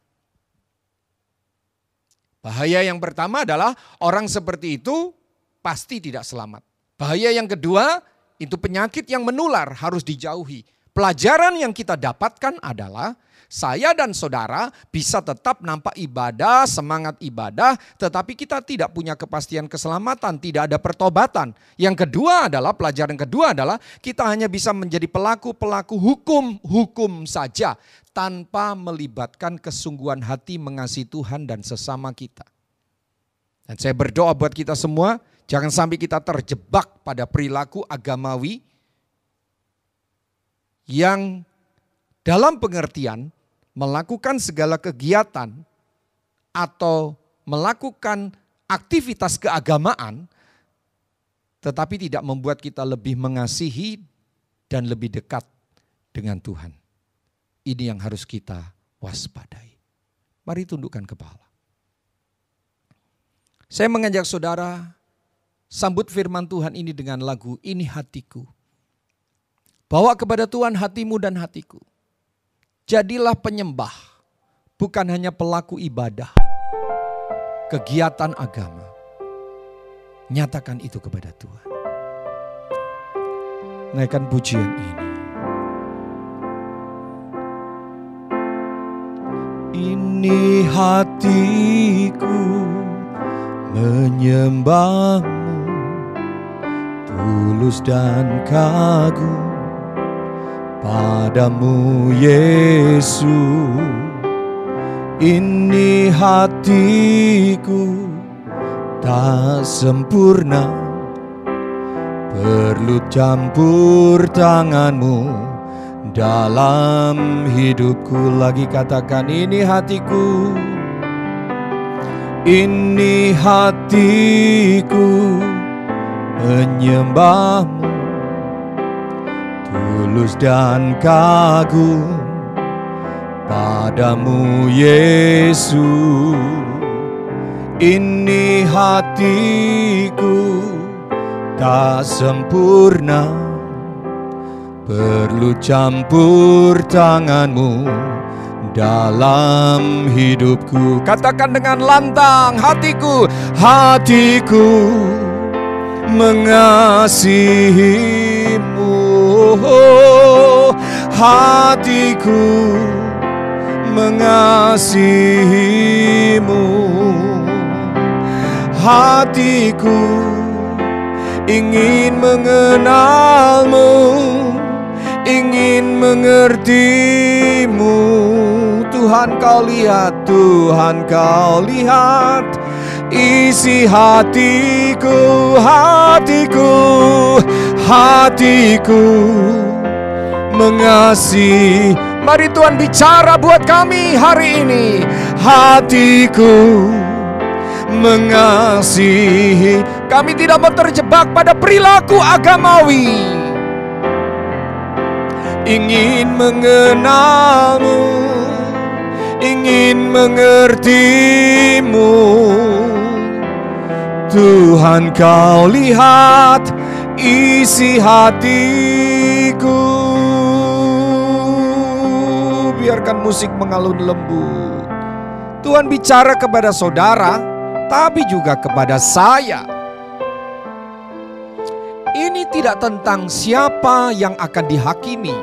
F: Bahaya yang pertama adalah orang seperti itu pasti tidak selamat. Bahaya yang kedua itu penyakit yang menular harus dijauhi. Pelajaran yang kita dapatkan adalah saya dan saudara bisa tetap nampak ibadah, semangat ibadah, tetapi kita tidak punya kepastian keselamatan, tidak ada pertobatan. Yang kedua adalah, pelajaran kedua adalah kita hanya bisa menjadi pelaku-pelaku hukum-hukum saja tanpa melibatkan kesungguhan hati mengasihi Tuhan dan sesama kita. Dan saya berdoa buat kita semua, jangan sampai kita terjebak pada perilaku agamawi yang dalam pengertian melakukan segala kegiatan atau melakukan aktivitas keagamaan, tetapi tidak membuat kita lebih mengasihi dan lebih dekat dengan Tuhan. Ini yang harus kita waspadai. Mari tundukkan kepala. Saya mengajak saudara sambut firman Tuhan ini dengan lagu Ini Hatiku. Bawa kepada Tuhan hatimu dan hatiku. Jadilah penyembah, bukan hanya pelaku ibadah, kegiatan agama. Nyatakan itu kepada Tuhan. Naikkan pujian ini. Ini hatiku menyembahmu tulus dan kagum padamu Yesus ini hatiku tak sempurna. Perlu campur tanganmu dalam hidupku lagi katakan ini hatiku ini hatiku menyembahmu tulus dan kagum padamu Yesus. Ini hatiku tak sempurna. Perlu campur tanganmu dalam hidupku. Katakan dengan lantang hatiku hatiku mengasihimu oh, hatiku mengasihimu. Hatiku ingin mengenalmu ingin mengertimu. Tuhan kau lihat Tuhan kau lihat isi hatiku hatiku hatiku mengasihi. Mari Tuhan bicara buat kami hari ini. Hatiku mengasihi. Kami tidak mau terjebak pada perilaku agamawi. Ingin mengenalmu, ingin mengertimu. Tuhan kau lihat isi hatiku. Biarkan musik mengalun lembut. Tuhan bicara kepada saudara Tapi juga kepada saya. Ini tidak tentang siapa yang akan dihakimi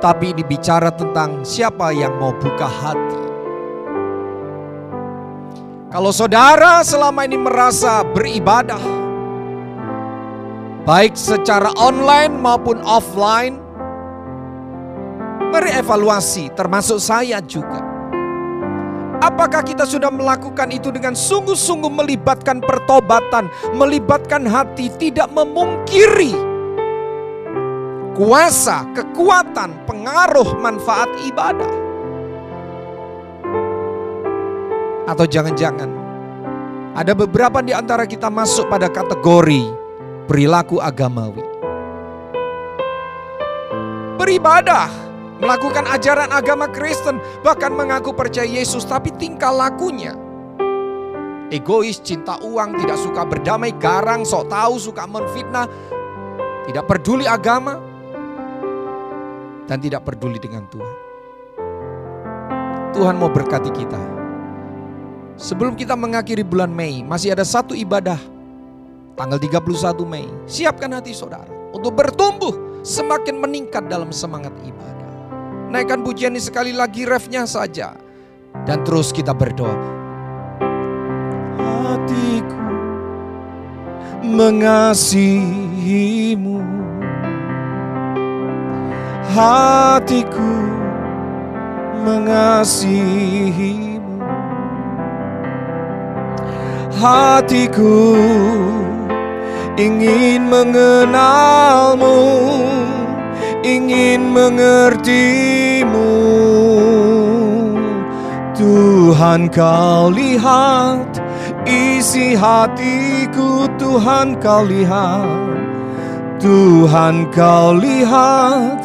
F: Tapi ini bicara tentang siapa yang mau buka hati kalau saudara selama ini merasa beribadah, baik secara online maupun offline. Mari evaluasi, termasuk saya juga. Apakah kita sudah melakukan itu dengan sungguh-sungguh melibatkan pertobatan, melibatkan hati, tidak memungkiri kuasa, kekuatan, pengaruh, manfaat ibadah? Atau jangan-jangan ada beberapa di antara kita masuk pada kategori perilaku agamawi. Beribadah, melakukan ajaran agama Kristen, bahkan mengaku percaya Yesus, tapi tingkah lakunya egois, cinta uang, tidak suka berdamai, garang, sok tahu, suka menfitnah, tidak peduli agama, dan tidak peduli dengan Tuhan. Tuhan mau berkati kita. Sebelum kita mengakhiri bulan Mei, masih ada satu ibadah. Tanggal 31 Mei, siapkan hati saudara untuk bertumbuh semakin meningkat dalam semangat ibadah. Naikkan pujian ini sekali lagi refnya saja. Dan terus kita berdoa hatiku mengasihimu hatiku mengasihimu hatiku ingin mengenalmu ingin mengertimu. Tuhan kau lihat isi hatiku Tuhan kau lihat. Tuhan kau lihat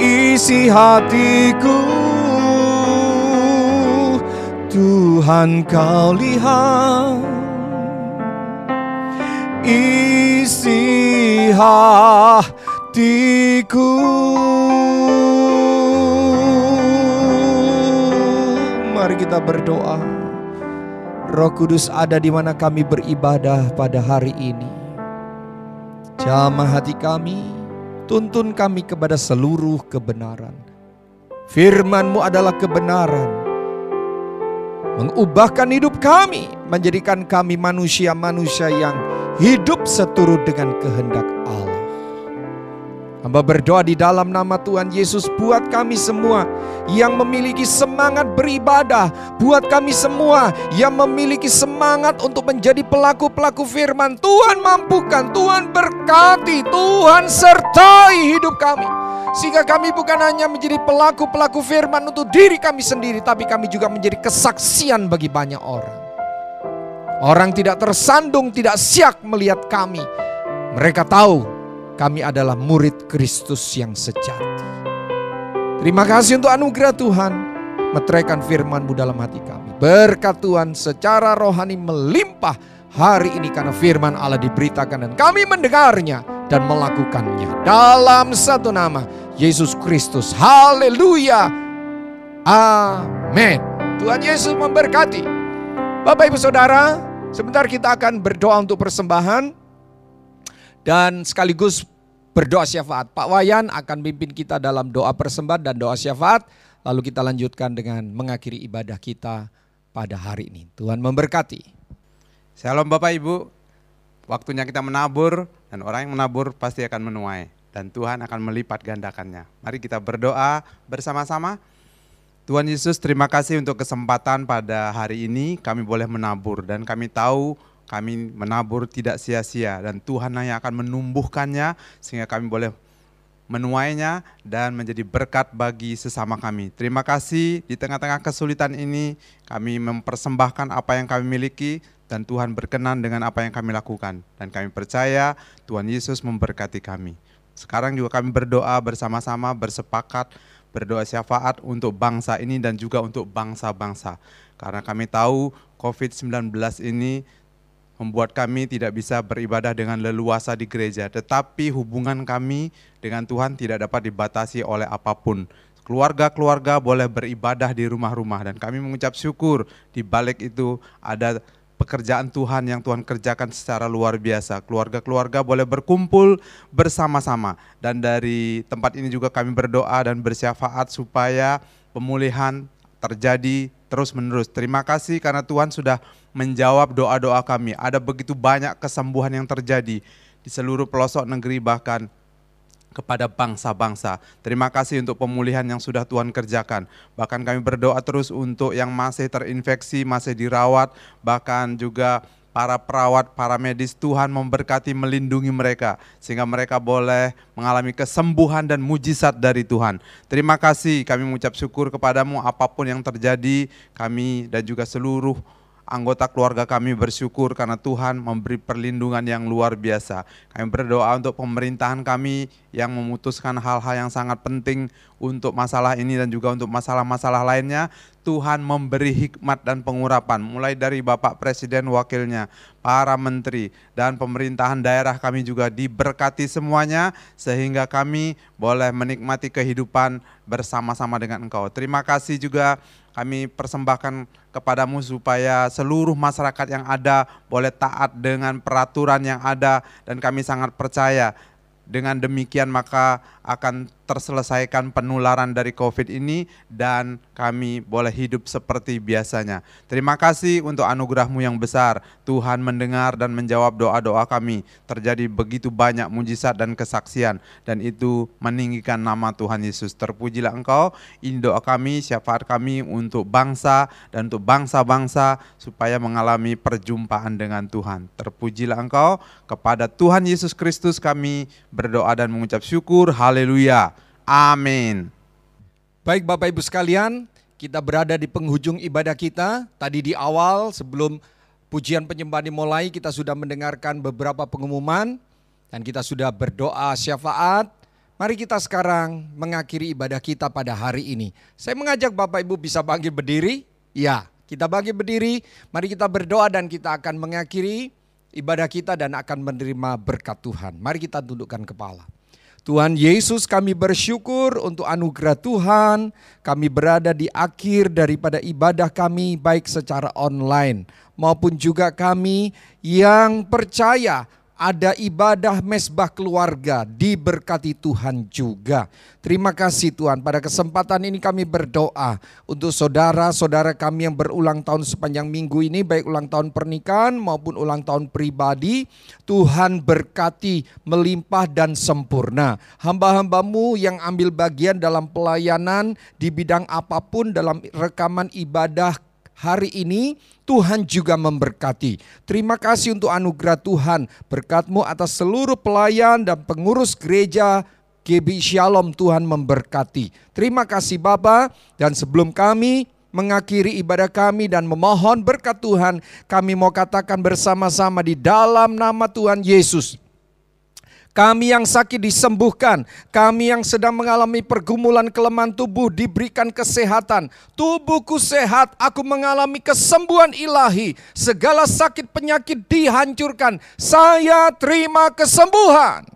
F: isi hatiku. Tuhan kau lihat isi hatiku Mari kita berdoa Roh Kudus ada di mana kami beribadah pada hari ini. Jamah hati kami, tuntun kami kepada seluruh kebenaran. Firman-Mu adalah kebenaran. Mengubahkan hidup kami, menjadikan kami manusia-manusia yang hidup seturut dengan kehendak Allah. Hamba berdoa di dalam nama Tuhan Yesus buat kami semua yang memiliki semangat beribadah. Buat kami semua yang memiliki semangat untuk menjadi pelaku-pelaku firman. Tuhan mampukan, Tuhan berkati, Tuhan sertai hidup kami. Sehingga kami bukan hanya menjadi pelaku-pelaku firman untuk diri kami sendiri. Tapi kami juga menjadi kesaksian bagi banyak orang. Orang tidak tersandung, tidak siap melihat kami. Mereka tahu kami adalah murid Kristus yang sejati. Terima kasih untuk anugerah Tuhan. Meteraikan firman-Mu dalam hati kami. Berkat Tuhan secara rohani melimpah hari ini karena firman Allah diberitakan dan kami mendengarnya dan melakukannya. Dalam satu nama, Yesus Kristus. Haleluya. Amin. Tuhan Yesus memberkati. Bapak Ibu Saudara, sebentar kita akan berdoa untuk persembahan dan sekaligus berdoa syafaat. Pak Wayan akan pimpin kita dalam doa persembahan dan doa syafaat. Lalu kita lanjutkan dengan mengakhiri ibadah kita pada hari ini. Tuhan memberkati.
G: Shalom Bapak Ibu. Waktunya kita menabur dan orang yang menabur pasti akan menuai. Dan Tuhan akan melipat gandakannya. Mari kita berdoa bersama-sama. Tuhan Yesus terima kasih untuk kesempatan pada hari ini kami boleh menabur. Dan kami tahu kami menabur tidak sia-sia dan Tuhan yang akan menumbuhkannya sehingga kami boleh menuainya dan menjadi berkat bagi sesama kami. Terima kasih di tengah-tengah kesulitan ini kami mempersembahkan apa yang kami miliki dan Tuhan berkenan dengan apa yang kami lakukan dan kami percaya Tuhan Yesus memberkati kami. Sekarang juga kami berdoa bersama-sama bersepakat berdoa syafaat untuk bangsa ini dan juga untuk bangsa-bangsa. Karena kami tahu COVID-19 ini membuat kami tidak bisa beribadah dengan leluasa di gereja, tetapi hubungan kami dengan Tuhan tidak dapat dibatasi oleh apa pun. Keluarga-keluarga boleh beribadah di rumah-rumah dan kami mengucap syukur di balik itu ada pekerjaan Tuhan yang Tuhan kerjakan secara luar biasa. Keluarga-keluarga boleh berkumpul bersama-sama dan dari tempat ini juga kami berdoa dan bersyafaat supaya pemulihan terjadi terus-menerus. Terima kasih karena Tuhan sudah menjawab doa-doa kami. Ada begitu banyak kesembuhan yang terjadi di seluruh pelosok negeri bahkan kepada bangsa-bangsa. Terima kasih untuk pemulihan yang sudah Tuhan kerjakan. Bahkan kami berdoa terus untuk yang masih terinfeksi, masih dirawat, bahkan juga para perawat, para medis Tuhan memberkati melindungi mereka sehingga mereka boleh mengalami kesembuhan dan mujizat dari Tuhan. Terima kasih kami mengucap syukur kepadamu apa pun yang terjadi kami dan juga seluruh anggota keluarga kami bersyukur karena Tuhan memberi perlindungan yang luar biasa. Kami berdoa untuk pemerintahan kami yang memutuskan hal-hal yang sangat penting untuk masalah ini dan juga untuk masalah-masalah lainnya. Tuhan memberi hikmat dan pengurapan mulai dari Bapak Presiden wakilnya, para menteri dan pemerintahan daerah kami juga diberkati semuanya sehingga kami boleh menikmati kehidupan bersama-sama dengan Engkau. Terima kasih juga kami persembahkan kepadamu supaya seluruh masyarakat yang ada boleh taat dengan peraturan yang ada. Dan kami sangat percaya dengan demikian maka akan terselesaikan penularan dari COVID ini dan kami boleh hidup seperti biasanya. Terima kasih untuk anugerahmu yang besar. Tuhan mendengar dan menjawab doa-doa kami. Terjadi begitu banyak mujizat dan kesaksian dan itu meninggikan nama Tuhan Yesus. Terpujilah Engkau. Ini doa kami, syafaat kami untuk bangsa dan untuk bangsa-bangsa supaya mengalami perjumpaan dengan Tuhan. Terpujilah Engkau. Kepada Tuhan Yesus Kristus kami berdoa dan mengucap syukur. Haleluya. Amin.
F: Baik Bapak Ibu sekalian, kita berada di penghujung ibadah kita. Tadi di awal sebelum pujian penyembahan dimulai kita sudah mendengarkan beberapa pengumuman dan kita sudah berdoa syafaat. Mari kita sekarang mengakhiri ibadah kita pada hari ini. Saya mengajak Bapak Ibu bisa bangkit berdiri. Ya, kita bangkit berdiri. Mari kita berdoa dan kita akan mengakhiri ibadah kita dan akan menerima berkat Tuhan. Mari kita dudukkan kepala. Tuhan Yesus kami bersyukur untuk anugerah Tuhan. Kami berada di akhir daripada ibadah kami baik secara online maupun juga kami yang percaya ada ibadah mesbah keluarga diberkati Tuhan juga. Terima kasih Tuhan pada kesempatan ini kami berdoa untuk saudara-saudara kami yang berulang tahun sepanjang minggu ini baik ulang tahun pernikahan maupun ulang tahun pribadi. Tuhan berkati melimpah dan sempurna. Hamba-hambamu yang ambil bagian dalam pelayanan di bidang apa pun dalam rekaman ibadah hari ini Tuhan juga memberkati. Terima kasih untuk anugerah Tuhan, berkatmu atas seluruh pelayan dan pengurus gereja GB Shalom Tuhan memberkati. Terima kasih Bapak dan sebelum kami mengakhiri ibadah kami dan memohon berkat Tuhan, kami mau katakan bersama-sama di dalam nama Tuhan Yesus. Kami yang sakit disembuhkan, kami yang sedang mengalami pergumulan kelemahan tubuh diberikan kesehatan. Tubuhku sehat, aku mengalami kesembuhan ilahi. Segala sakit penyakit dihancurkan. Saya terima kesembuhan.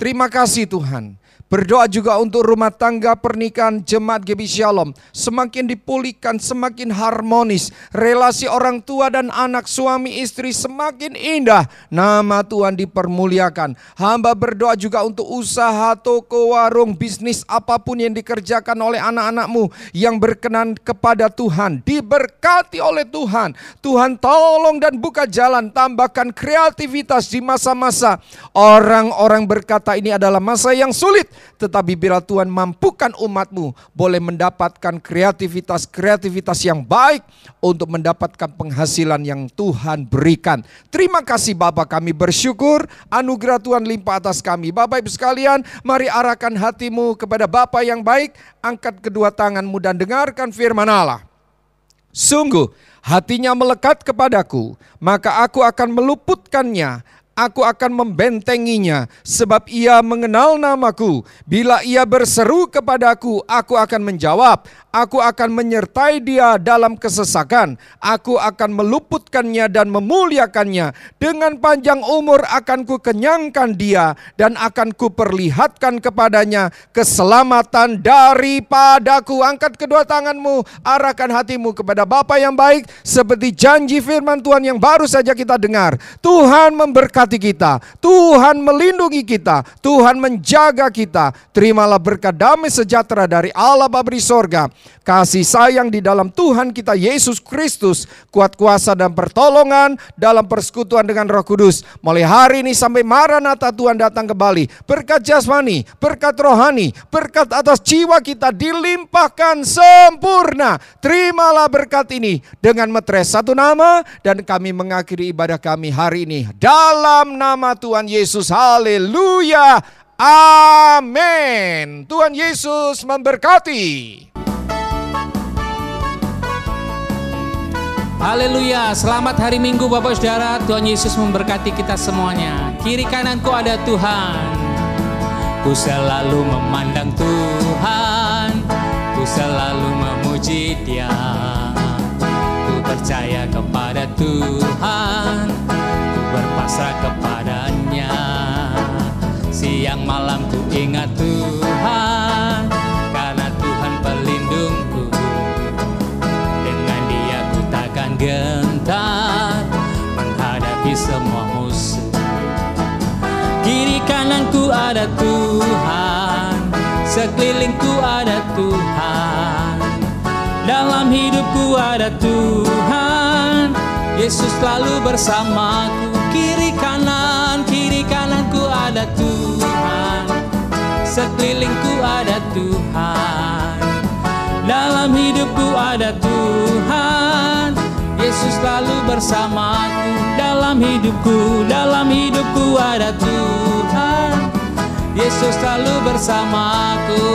F: Terima kasih Tuhan. Berdoa juga untuk rumah tangga pernikahan jemaat GB Shalom. Semakin dipulihkan, semakin harmonis. Relasi orang tua dan anak suami istri semakin indah. Nama Tuhan dipermuliakan. Hamba berdoa juga untuk usaha, toko, warung, bisnis apa pun yang dikerjakan oleh anak-anakmu. Yang berkenan kepada Tuhan. Diberkati oleh Tuhan. Tuhan tolong dan buka jalan. Tambahkan kreativitas di masa-masa. Orang-orang berkata ini adalah masa yang sulit tetapi bila Tuhan mampukan umatmu boleh mendapatkan kreativitas-kreativitas yang baik untuk mendapatkan penghasilan yang Tuhan berikan. Terima kasih Bapak kami bersyukur anugerah Tuhan limpah atas kami. Bapak Ibu sekalian mari arahkan hatimu kepada Bapak yang baik. Angkat kedua tanganmu dan dengarkan firman Allah. Sungguh hatinya melekat kepadaku, maka aku akan meluputkannya aku akan membentenginya sebab ia mengenal namaku. Bila ia berseru kepadaku, aku akan menjawab. Aku akan menyertai dia dalam kesesakan. Aku akan meluputkannya dan memuliakannya. Dengan panjang umur akan ku kenyangkan dia dan akan ku perlihatkan kepadanya keselamatan daripadaku. Angkat kedua tanganmu, arahkan hatimu kepada Bapa yang baik seperti janji firman Tuhan yang baru saja kita dengar. Tuhan memberkati kita, Tuhan melindungi kita, Tuhan menjaga kita. Terimalah berkat damai sejahtera dari Allah Bapa di sorga kasih sayang di dalam Tuhan kita Yesus Kristus, kuat kuasa dan pertolongan dalam persekutuan dengan Roh Kudus. Mulai hari ini sampai Maranatha Tuhan datang kembali. Berkat jasmani, berkat rohani, berkat atas jiwa kita dilimpahkan sempurna. Terimalah berkat ini dengan metres satu nama dan kami mengakhiri ibadah kami hari ini dalam nama Tuhan Yesus. Haleluya. Amin. Tuhan Yesus memberkati.
C: Haleluya, selamat hari Minggu Bapak Saudara. Tuhan Yesus memberkati kita semuanya. Kiri kananku ada Tuhan.
D: Ku selalu memandang Tuhan Ku selalu memuji dia Ku percaya kepada Tuhan berpasrah kepadanya. Siang malam ku ingat Tuhan Karena Tuhan pelindungku. Dengan dia ku takkan gentar Menghadapi semua musuh. Kiri kananku ada Tuhan Sekelilingku ada Tuhan. Dalam hidupku ada Tuhan Yesus selalu bersamaku Kiri kanan, kiri kananku ada Tuhan Sekelilingku ada Tuhan Dalam hidupku ada Tuhan Yesus selalu bersamaku dalam hidupku, dalam hidupku ada Tuhan. Yesus selalu bersamaku.